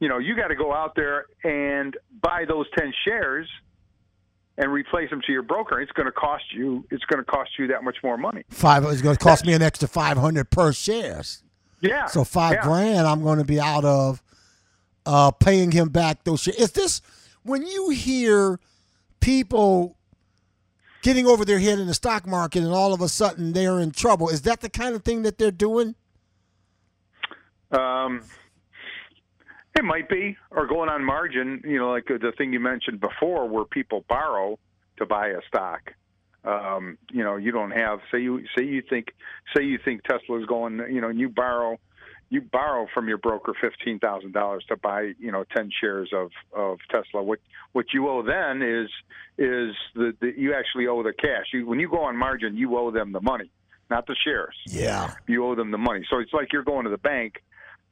Speaker 1: you know you got to go out there and buy those ten shares and replace them to your broker. It's going to cost you. It's going to cost you that much more money.
Speaker 8: Five It's going to cost me an extra five hundred per shares.
Speaker 1: Yeah.
Speaker 8: So five
Speaker 1: yeah.
Speaker 8: grand, I'm going to be out of uh, paying him back those shares. Is this when you hear people getting over their head in the stock market and all of a sudden they're in trouble? Is that the kind of thing that they're doing?
Speaker 1: Um, it might be, or going on margin. You know, like the thing you mentioned before, where people borrow to buy a stock. Um, you know, you don't have say you say you think say you think Tesla's going. You know, and you borrow you borrow from your broker fifteen thousand dollars to buy you know ten shares of of Tesla. What what you owe then is is the, the you actually owe the cash. You, when you go on margin, you owe them the money, not the shares
Speaker 8: Yeah.
Speaker 1: you owe them the money. So it's like you're going to the bank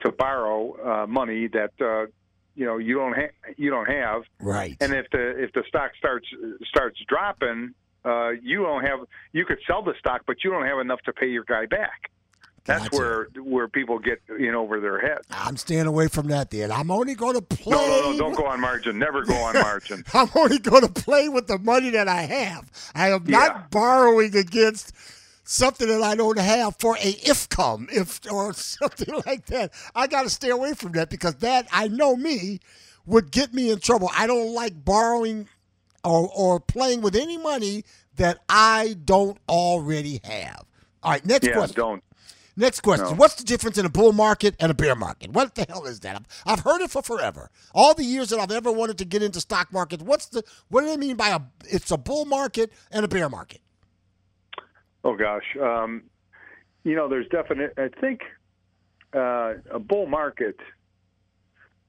Speaker 1: to borrow uh, money that uh, you know you don't ha- you don't have.
Speaker 8: Right.
Speaker 1: And if the if the stock starts starts dropping, uh, you don't have you could sell the stock, but you don't have enough to pay your guy back. That's
Speaker 8: Gotcha.
Speaker 1: where where people get in over their heads.
Speaker 8: I'm staying away from that. Then I'm only going to play.
Speaker 1: No, no, no! Don't go on margin. Never go on margin.
Speaker 8: I'm only going to play with the money that I have. I am not borrowing against something that I don't have for a if come if or something like that. I got to stay away from that because that I know me would get me in trouble. I don't like borrowing or or playing with any money that I don't already have. All right, next
Speaker 1: Yeah,
Speaker 8: question.
Speaker 1: don't.
Speaker 8: Next question.
Speaker 1: No.
Speaker 8: What's the difference in a bull market and a bear market? What the hell is that? I've, I've heard it for forever. All the years that I've ever wanted to get into stock markets. What's the what do they mean by a it's a bull market and a bear market?
Speaker 1: Oh gosh, um, you know, there's definite. I think uh, a bull market.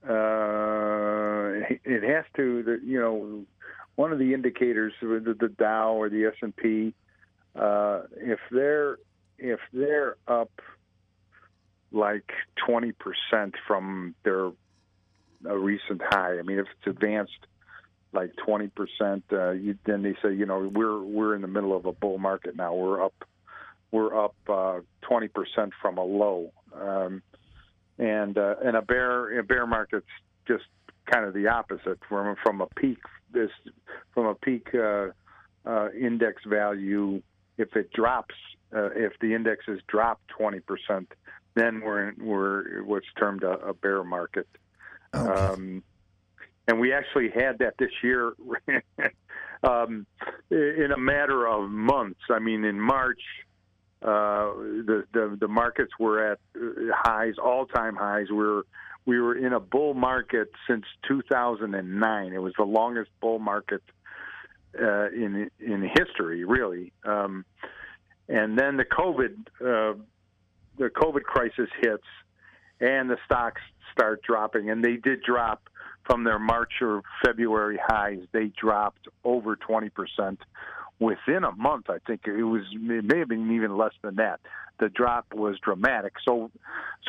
Speaker 1: Uh, it has to. You know, one of the indicators, the, Dow or the S and P, uh, if they're if they're up like twenty percent from their a recent high. I mean, if it's advanced like twenty percent, uh, you, then they say, you know, we're we're in the middle of a bull market now. We're up, we're up uh, twenty percent from a low, um, and uh, and a bear a bear market's just kind of the opposite from from a peak this from a peak uh, uh, index value. If it drops, uh, if the index has dropped twenty percent, then we're in, we're what's termed a, a bear market. Um, and we actually had that this year um, in a matter of months. I mean, in March, uh, the, the the markets were at highs, all time highs. We were we were in a bull market since 2009. It was the longest bull market uh, in in history, really. Um, and then the COVID uh, the COVID crisis hits, and the stocks start dropping, and they did drop from their March or February highs. They dropped over twenty percent within a month. I think it was it may have been even less than that. The drop was dramatic. So,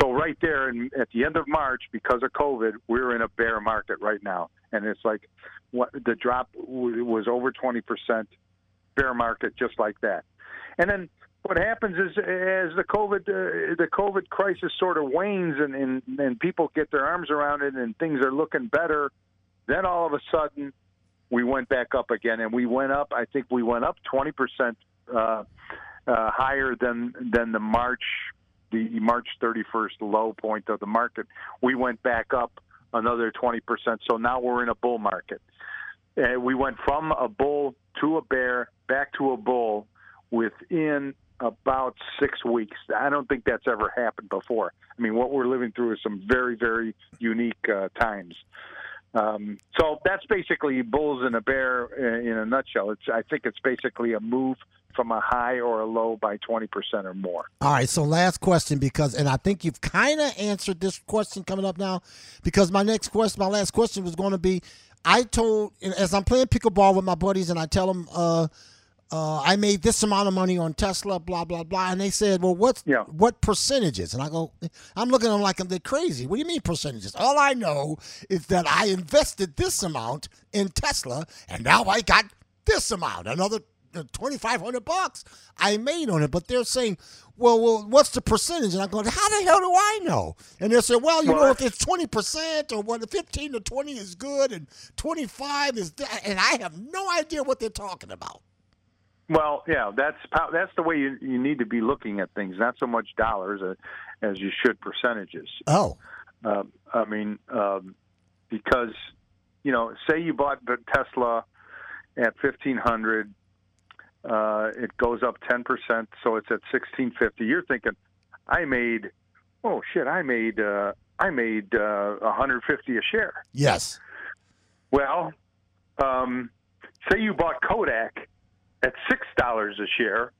Speaker 1: so right there, and at the end of March, because of COVID, we're in a bear market right now, and it's like what the drop was over twenty percent bear market just like that. And then what happens is as the COVID uh, the COVID crisis sort of wanes and, and and people get their arms around it and things are looking better, then all of a sudden we went back up again and we went up. I think we went up twenty percent uh, uh, higher than than the March the March thirty first low point of the market. We went back up another twenty percent. So now we're in a bull market. We went from a bull to a bear back to a bull within about six weeks. I don't think that's ever happened before. I mean, what we're living through is some very, very unique uh, times. Um, so that's basically bulls and a bear in a nutshell. It's I think it's basically a move from a high or a low by 20% or more.
Speaker 8: All right, so last question because and I think you've kind of answered this question coming up now because my next question my last question was going to be I told as I'm playing pickleball with my buddies and I tell them uh uh, I made this amount of money on Tesla, blah blah blah, and they said, "Well, what's
Speaker 1: Yeah.
Speaker 8: what percentages?" And I go, "I'm looking at them like they're crazy. What do you mean percentages? All I know is that I invested this amount in Tesla, and now I got this amount, another twenty five hundred bucks I made on it." But they're saying, "Well, well, what's the percentage?" And I'm going, "How the hell do I know?" And they say, "Well, you
Speaker 1: Well,
Speaker 8: know, if it's twenty percent or what, fifteen to twenty is good, and twenty five is that," and I have no idea what they're talking about.
Speaker 1: Well, yeah, that's that's the way you, you need to be looking at things. Not so much dollars uh, as you should percentages.
Speaker 8: Oh.
Speaker 1: Uh, I mean, um, because you know, say you bought the Tesla at fifteen hundred, uh, it goes up ten percent, so it's at sixteen fifty. You're thinking, I made, oh shit, I made, uh, I made uh, hundred fifty a share.
Speaker 8: Yes.
Speaker 1: Well, um, say you bought Kodak at six dollars a share,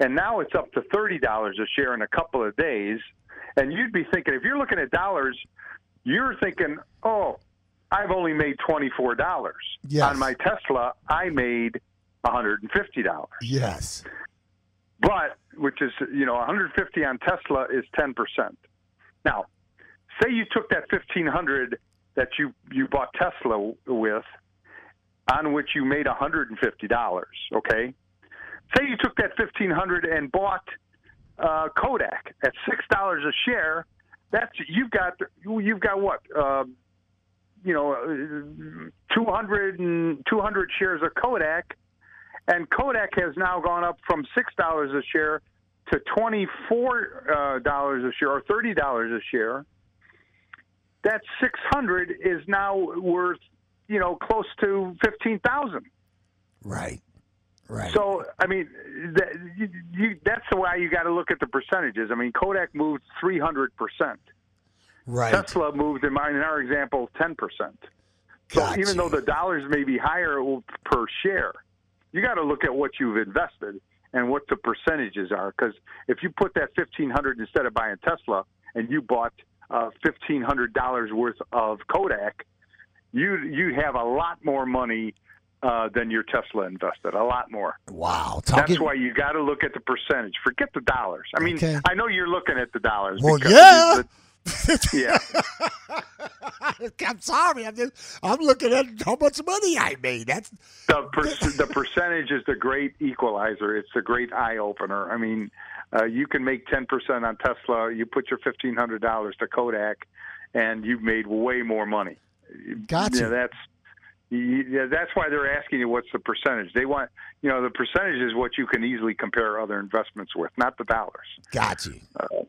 Speaker 1: and now it's up to thirty dollars a share in a couple of days, and you'd be thinking if you're looking at dollars, you're thinking, oh, I've only made twenty four dollars
Speaker 8: Yes.
Speaker 1: on my Tesla. I made one hundred and fifty dollars,
Speaker 8: Yes.
Speaker 1: but which is you know one hundred fifty on Tesla is ten percent. Now, say you took that fifteen hundred that you you bought Tesla with, on which you made hundred and fifty dollars. Okay, say you took that fifteen hundred and bought uh, Kodak at six dollars a share. That's you've got you've got what um, you know uh, 200 and 200 shares of Kodak, and Kodak has now gone up from six dollars a share to twenty four uh, dollars a share or thirty dollars a share. That six hundred is now worth you know close to fifteen thousand.
Speaker 8: Right. Right.
Speaker 1: So I mean, that, you, you, that's the way you got to look at the percentages. I mean, Kodak moved three hundred percent.
Speaker 8: right.
Speaker 1: Tesla moved in, my, in our example ten percent. So
Speaker 8: Got
Speaker 1: even though the dollars may be higher per share, you got to look at what you've invested and what the percentages are. Because if you put that fifteen hundred instead of buying Tesla, and you bought uh, fifteen hundred dollars worth of Kodak, you you have a lot more money uh, than your Tesla invested. A lot more.
Speaker 8: Wow.
Speaker 1: That's why you got to look at the percentage. Forget the dollars. I mean,
Speaker 8: Okay.
Speaker 1: I know you're looking at the dollars.
Speaker 8: Well,
Speaker 1: because
Speaker 8: yeah.
Speaker 1: yeah.
Speaker 8: I'm sorry. I'm just. I'm looking at how much money I made. That's
Speaker 1: the per- the percentage is the great equalizer. It's the great eye opener. I mean, uh, you can make ten percent on Tesla. You put your fifteen hundred dollars to Kodak, and you've made way more money.
Speaker 8: Gotcha.
Speaker 1: Yeah, that's yeah, that's why they're asking you what's the percentage. They want you know the percentage is what you can easily compare other investments with, not the dollars.
Speaker 8: got you. Uh, All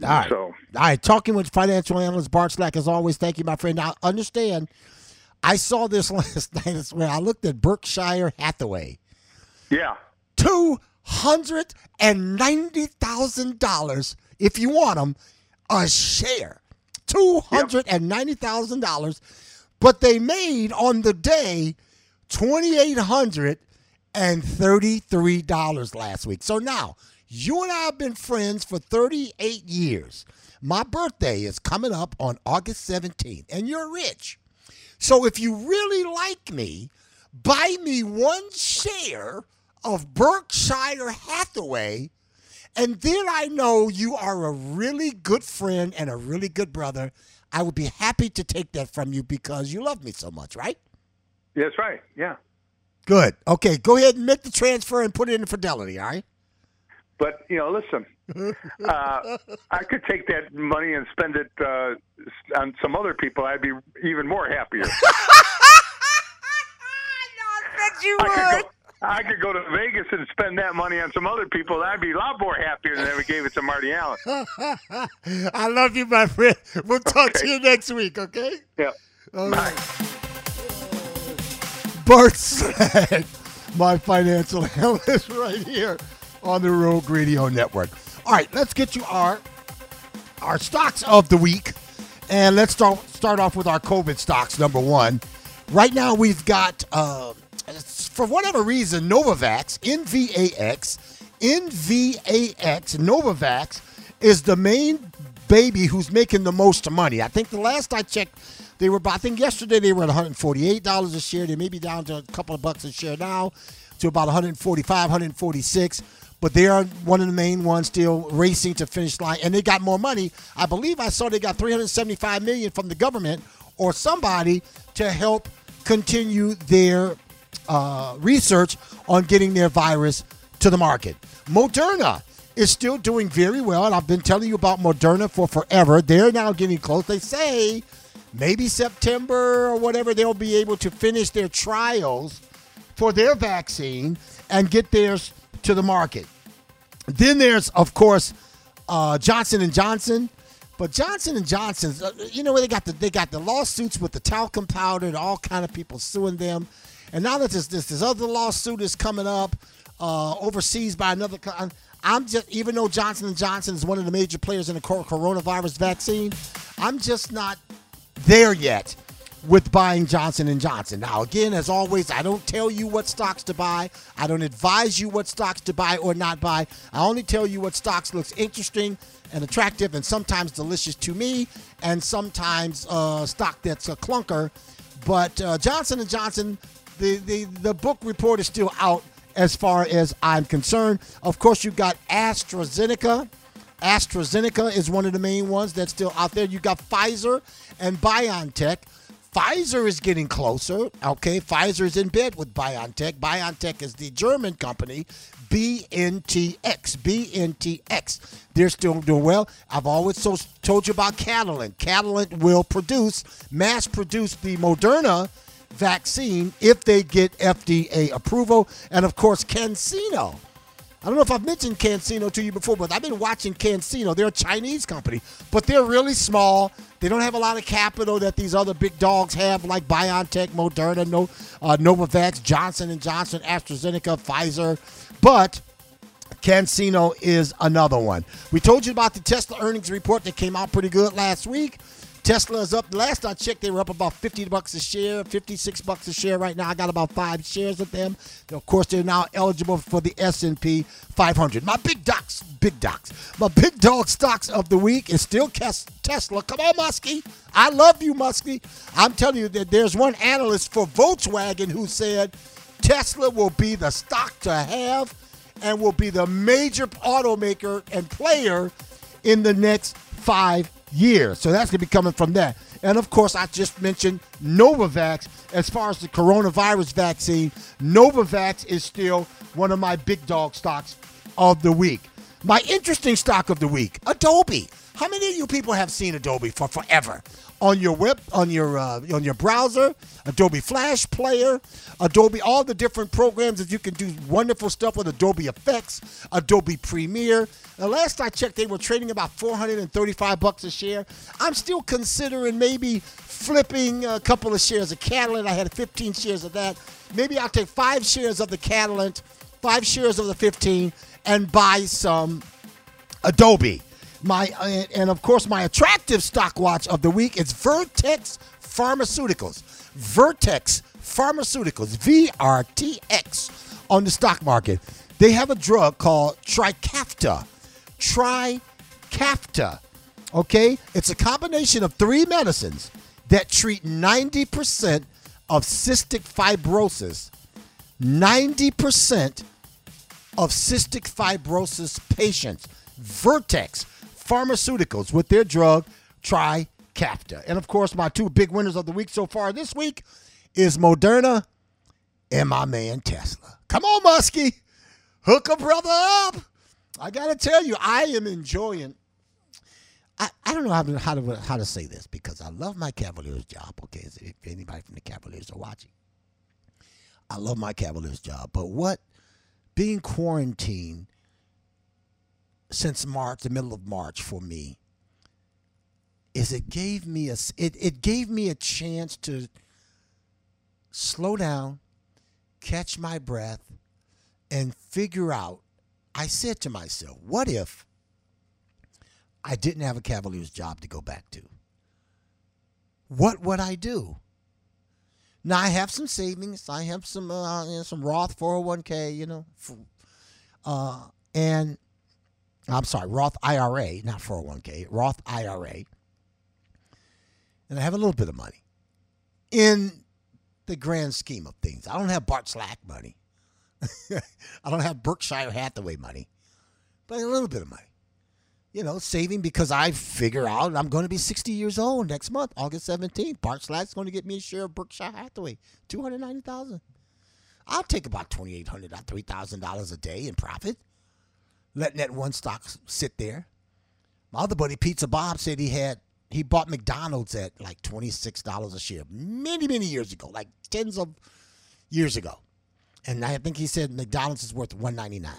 Speaker 8: right.
Speaker 1: So
Speaker 8: All right. Talking with financial analyst Bart Slak as always. Thank you, my friend. Now understand. I saw this last night. It's when I looked at Berkshire Hathaway.
Speaker 1: yeah,
Speaker 8: two hundred and ninety thousand dollars if you want them a share. Two hundred and ninety thousand dollars, but they made on the day $2,833 last week. So now, you and I have been friends for 38 years. My birthday is coming up on August 17th, and you're rich. So if you really like me, buy me one share of Berkshire Hathaway, and then I know you are a really good friend and a really good brother. I would be happy to take that from you because you love me so much, right?
Speaker 1: That's right. Yeah.
Speaker 8: Good. Okay, go ahead and make the transfer and put it in Fidelity, all right?
Speaker 1: But you know, listen, uh, I could take that money and spend it uh, on some other people. I'd be even more happier.
Speaker 8: you
Speaker 1: I could go. I could go to Vegas and spend that money on some other people. I'd be a lot more happier than if we gave it to Marty Allen.
Speaker 8: I love you, my friend. We'll talk to you next week, okay?
Speaker 1: Yeah.
Speaker 8: All right. Bert Slak, my financial analyst, right here on the Rogue Radio Network. All right, let's get you our our stocks of the week, and let's start start off with our COVID stocks. Number one, right now we've got uh, for whatever reason Novavax NVAX NVAX Novavax is the main baby who's making the most money. I think the last I checked, they were. I think yesterday they were at 148 dollars a share. They may be down to a couple of bucks a share now, to about 145, 146. But they are one of the main ones still racing to finish line, and they got more money. I believe I saw they got 375 million from the government or somebody to help continue their uh, research on getting their virus to the market. Moderna is still doing very well, and I've been telling you about Moderna for forever. They're now getting close. They say maybe September or whatever they'll be able to finish their trials for their vaccine and get theirs to the market. Then there's, of course, uh, Johnson and Johnson. But Johnson and Johnson's, uh, you know, they got the they got the lawsuits with the talcum powder and all kind of people suing them, and now that this this, this other lawsuit is coming up uh, overseas by another. I'm just even though Johnson and Johnson is one of the major players in the coronavirus vaccine, I'm just not there yet with buying Johnson and Johnson. Now, again, as always, I don't tell you what stocks to buy. I don't advise you what stocks to buy or not buy. I only tell you what stocks looks interesting and attractive and sometimes delicious to me and sometimes uh, stock that's a clunker. But uh, Johnson and Johnson, the, the the book report is still out as far as I'm concerned. Of course, you've got AstraZeneca. AstraZeneca is one of the main ones that's still out there. You got Pfizer and BioNTech. Pfizer is getting closer. Okay, Pfizer is in bed with BioNTech. BioNTech is the German company, BNTX. BNTX. They're still doing well. I've always told you about Catalent. Catalent will produce, mass produce the Moderna vaccine if they get FDA approval. And of course, CanSino. I don't know if I've mentioned CanSino to you before, but I've been watching CanSino. They're a Chinese company, but they're really small. They don't have a lot of capital that these other big dogs have, like BioNTech, Moderna, no, uh, Novavax, Johnson and Johnson, AstraZeneca, Pfizer. But CanSino is another one. We told you about the Tesla earnings report that came out pretty good last week. Tesla is up. Last I checked, they were up about 50 bucks a share, 56 bucks a share right now. I got about five shares of them. Of course, they're now eligible for the S&P 500. My big docs, big docs, my big dog stocks of the week is still Tesla. Come on, Muskie. I love you, Muskie. I'm telling you that there's one analyst for Volkswagen who said Tesla will be the stock to have and will be the major automaker and player in the next five years. So that's going to be coming from that. And of course, I just mentioned Novavax. As far as the coronavirus vaccine, Novavax is still one of my big dog stocks of the week. My interesting stock of the week, Adobe. How many of you people have seen Adobe for forever? On your web, on your uh, on your browser, Adobe Flash Player, Adobe, all the different programs that you can do wonderful stuff with Adobe Effects, Adobe Premiere. The last I checked, they were trading about 435 bucks a share. I'm still considering maybe flipping a couple of shares of Catalent. I had 15 shares of that. Maybe I'll take five shares of the Catalent, five shares of the 15, and buy some Adobe. My uh, and of course my attractive stock watch of the week is Vertex Pharmaceuticals. Vertex Pharmaceuticals, VRTX, on the stock market. They have a drug called Trikafta. Trikafta. Okay? It's a combination of three medicines that treat 90% of cystic fibrosis. 90% of cystic fibrosis patients. Vertex Pharmaceuticals with their drug Trikafta. And of course, my two big winners of the week so far this week is Moderna and my man Tesla. Come on, Muskie. Hook a brother up. I got to tell you, I am enjoying. I, I don't know how to, how to how to say this because I love my Cavaliers job. Okay, if anybody from the Cavaliers are watching, I love my Cavaliers job. But what being quarantined since March, the middle of March for me, is it gave me a it, it gave me a chance to slow down, catch my breath, and figure out. I said to myself, what if I didn't have a Cavaliers job to go back to? What would I do? Now I have some savings. I have some uh, you know, some Roth 401k, you know, for, uh, and I'm sorry, Roth IRA, not 401k, Roth IRA. And I have a little bit of money in the grand scheme of things. I don't have Bart Slak money. I don't have Berkshire Hathaway money, but a little bit of money. You know, saving because I figure out I'm going to be 60 years old next month, August 17th. Bart Slak's going to get me a share of Berkshire Hathaway, 290000 I'll take about $2,800, $3,000 a day in profit, letting that one stock sit there. My other buddy, Pizza Bob, said he had he bought McDonald's at like $26 a share many, many years ago, like tens of years ago. And I think he said McDonald's is worth 199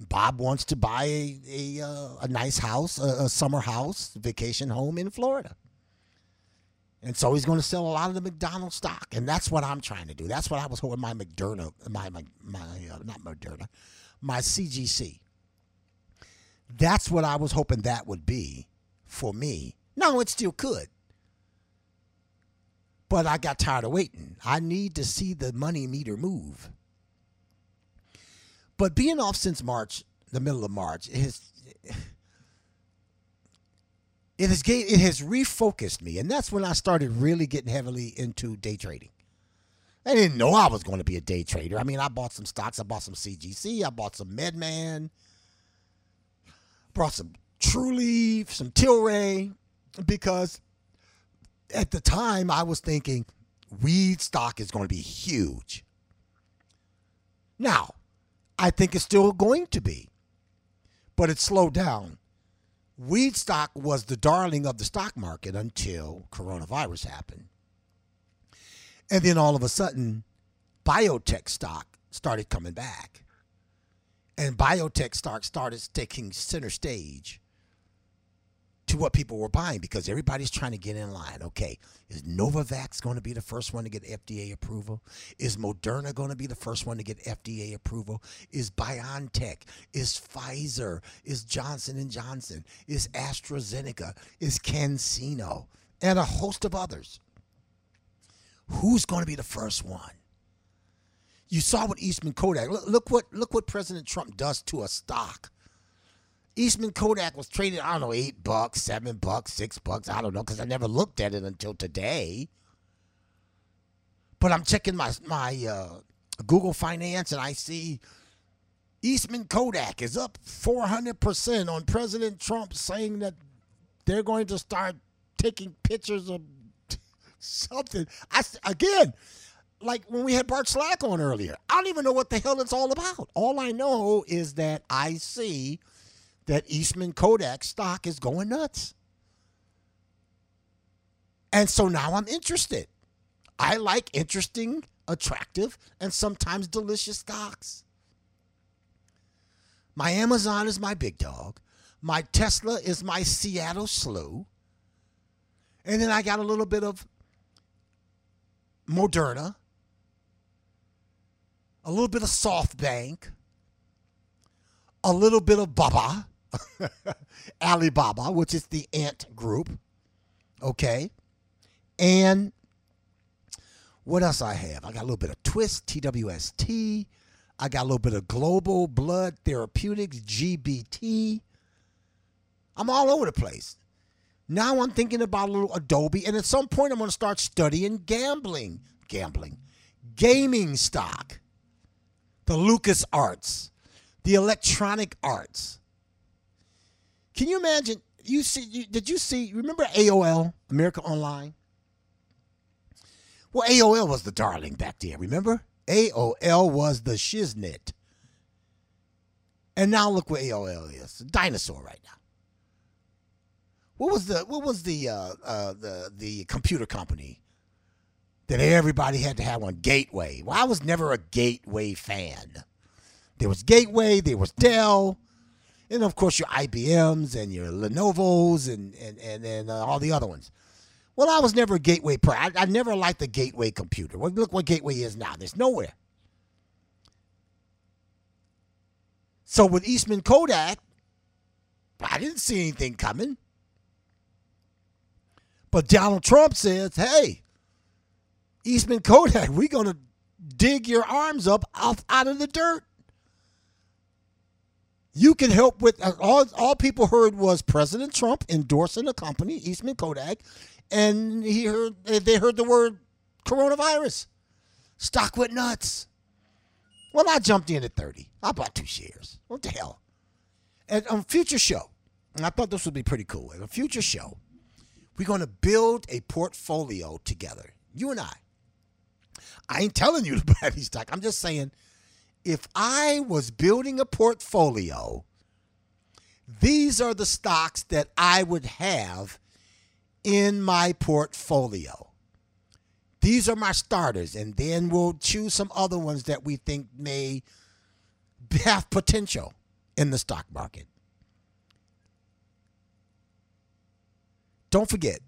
Speaker 8: Bob wants to buy a, a, uh, a nice house, a, a summer house, vacation home in Florida. And so he's going to sell a lot of the McDonald's stock, and that's what I'm trying to do. That's what I was hoping my Moderna, my my, my uh, not Moderna, my CGC. That's what I was hoping that would be for me. No, it still could, but I got tired of waiting. I need to see the money meter move. But being off since March, the middle of March, it has it has it has refocused me, and that's when I started really getting heavily into day trading. I didn't know I was going to be a day trader. I mean, I bought some stocks. I bought some CGC. I bought some MedMen. Brought some Trulieve, some Tilray, because at the time I was thinking weed stock is going to be huge. Now, I think it's still going to be, but it slowed down. Weed stock was the darling of the stock market until coronavirus happened. And then all of a sudden, biotech stock started coming back. And biotech stock started taking center stage to what people were buying because everybody's trying to get in line. Okay, is Novavax going to be the first one to get FDA approval? Is Moderna going to be the first one to get FDA approval? Is BioNTech? Is Pfizer? Is Johnson and Johnson? Is AstraZeneca? Is CanSino? And a host of others. Who's going to be the first one? You saw what Eastman Kodak. Look, look what look what President Trump does to a stock Eastman Kodak was traded, I don't know, eight bucks, seven bucks, six bucks. I don't know, because I never looked at it until today. But I'm checking my my uh, Google Finance and I see Eastman Kodak is up 400% on President Trump saying that they're going to start taking pictures of something. I again, like when we had Bart Slak on earlier, I don't even know what the hell it's all about. All I know is that I see that Eastman Kodak stock is going nuts. And so now I'm interested. I like interesting, attractive, and sometimes delicious stocks. My Amazon is my big dog. My Tesla is my Seattle slew. And then I got a little bit of Moderna, a little bit of SoftBank, a little bit of Baba, Alibaba, which is the Ant Group. Okay. And What else I have? I got a little bit of Twist, TWST. I got a little bit of Global Blood Therapeutics, GBT. I'm all over the place. Now I'm thinking about a little Adobe, and at some point I'm going to start studying gambling, gambling, gaming stock, the Lucas Arts, the Electronic Arts. Can you imagine? You see? You, did you see? Remember AOL, America Online? Well, AOL was the darling back then. Remember? AOL was the shiznit. And now look what AOL is. Dinosaur right now. What was the what was the uh, uh, the the computer company that everybody had to have one? Gateway. Well, I was never a Gateway fan. There was Gateway, there was Dell, and of course your IBMs and your Lenovo's and and and, and uh, all the other ones. Well, I was never a Gateway pro. I, I never liked the Gateway computer. Well, look what Gateway is now. There's nowhere. So with Eastman Kodak, I didn't see anything coming. But Donald Trump says, hey, Eastman Kodak, we're going to dig your arms up out, out of the dirt. You can help with uh, all. All people heard was President Trump endorsing a company, Eastman Kodak, and he heard they heard the word coronavirus. Stock went nuts. Well, I jumped in at thirty. I bought two shares. What the hell? And on future show, and I thought this would be pretty cool. In a future show, we're going to build a portfolio together. You and I. I ain't telling you to buy these stock. I'm just saying if I was building a portfolio, these are the stocks that I would have in my portfolio. These are my starters, and then we'll choose some other ones that we think may have potential in the stock market. Don't forget,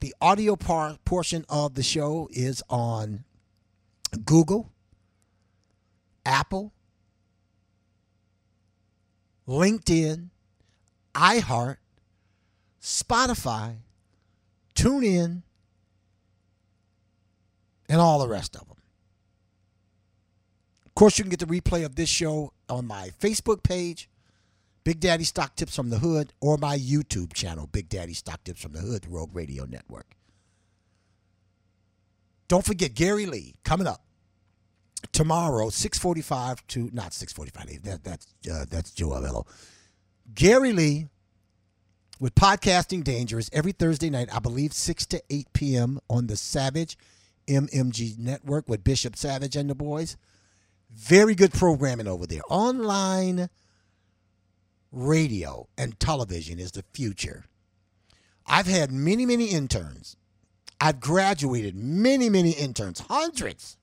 Speaker 8: the audio par- portion of the show is on Google, Apple, LinkedIn, iHeart, Spotify, TuneIn, and all the rest of them. Of course, you can get the replay of this show on my Facebook page, Big Daddy Stock Tips from the Hood, or my YouTube channel, Big Daddy Stock Tips from the Hood, the Rogue Radio Network. Don't forget Gary Lee coming up tomorrow, six forty-five to not six forty-five. That that's uh, that's Joe Avello. Gary Lee with podcasting dangerous every Thursday night, I believe six to eight p.m. on the Savage MMG Network with Bishop Savage and the boys. Very good programming over there. Online radio and television is the future. I've had many, many interns. I've graduated many, many interns, hundreds,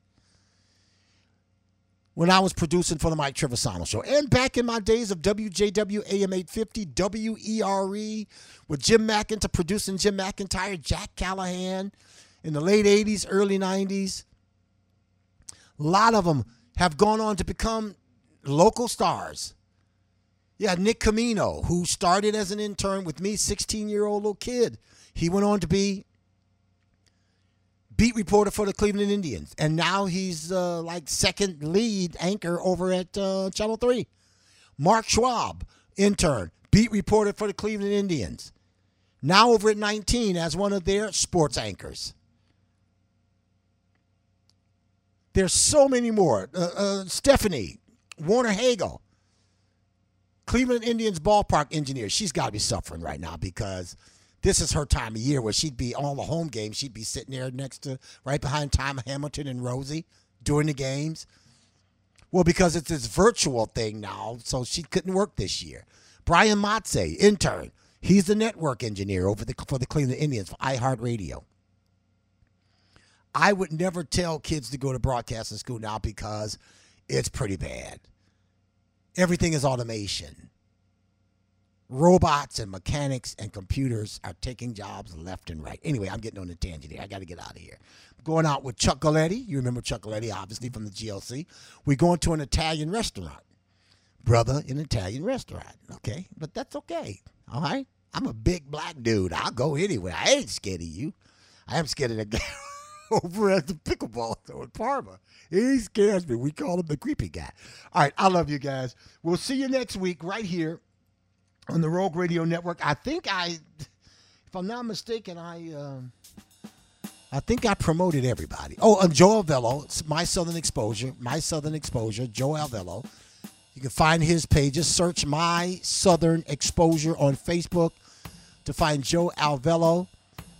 Speaker 8: when I was producing for the Mike Trivisonno Show. And back in my days of WJW AM 850, WERE, with Jim McIntyre, producing Jim McIntyre, Jack Callahan in the late 80s, early 90s. A lot of them have gone on to become local stars. Yeah, Nick Camino, who started as an intern with me, 16 year old little kid. He went on to be beat reporter for the Cleveland Indians, and now he's uh, like second lead anchor over at uh, Channel Three. Mark Schwab, intern, beat reporter for the Cleveland Indians, now over at 19 as one of their sports anchors. There's so many more. Uh, uh, Stephanie Warner Hagel, Cleveland Indians ballpark engineer. She's got to be suffering right now because this is her time of year where she'd be all the home games. She'd be sitting there next to, right behind Tom Hamilton and Rosie during the games. Well, because it's this virtual thing now, so she couldn't work this year. Brian Matze, intern. He's the network engineer over the, for the Cleveland Indians for iHeartRadio. I would never tell kids to go to broadcasting school now because it's pretty bad. Everything is automation robots and mechanics and computers are taking jobs left and right. Anyway, I'm getting on a tangent here. I got to get out of here. Going out with Chuck Galetti. You remember Chuck Galetti, obviously, from the GLC. We're going to an Italian restaurant. Brother, an Italian restaurant. Okay? But that's okay. All right? I'm a big black dude. I'll go anywhere. I ain't scared of you. I am scared of the guy. over at the pickleball in Parma. He scares me. We call him the creepy guy. All right, I love you guys. We'll see you next week right here on the Rogue Radio Network. I think I, if I'm not mistaken, I. Um, I think I promoted everybody. Oh, and Joe Alvello, it's My Southern Exposure, My Southern Exposure, Joe Alvello. You can find his pages. Search My Southern Exposure on Facebook to find Joe Alvello.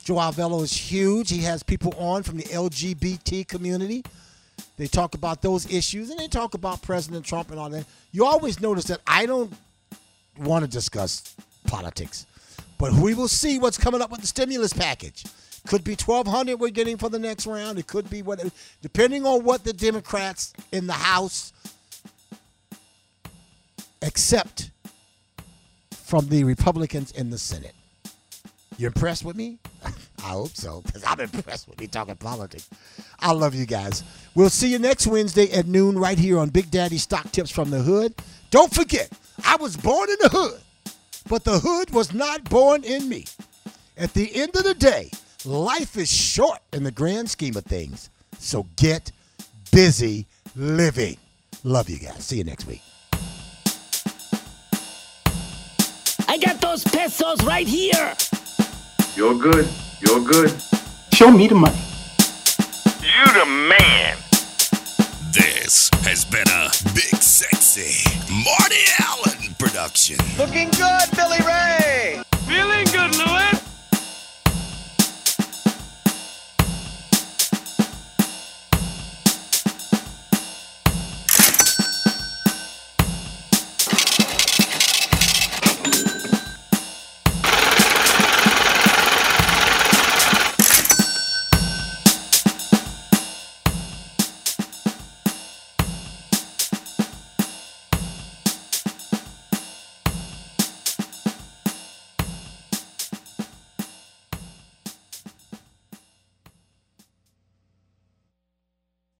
Speaker 8: Joe Alvello is huge. He has people on from the LGBT community. They talk about those issues and they talk about President Trump and all that. You always notice that I don't want to discuss politics, but we will see what's coming up with the stimulus package. Could be 1200 we're getting for the next round. It could be what depending on what the Democrats in the House accept from the Republicans in the Senate. You impressed with me? I hope so, because I'm impressed with me talking politics. I love you guys. We'll see you next Wednesday at noon right here on Big Daddy Stock Tips from the Hood. Don't forget, I was born in the hood, but the hood was not born in me. At the end of the day, life is short in the grand scheme of things. So get busy living. Love you guys. See you next week.
Speaker 5: I got those pesos right here.
Speaker 6: You're good. You're good.
Speaker 7: Show me the money.
Speaker 2: You the man.
Speaker 4: This has been a big sexy Marty Allen production.
Speaker 2: Looking good, Billy Ray. Feeling good, Louis.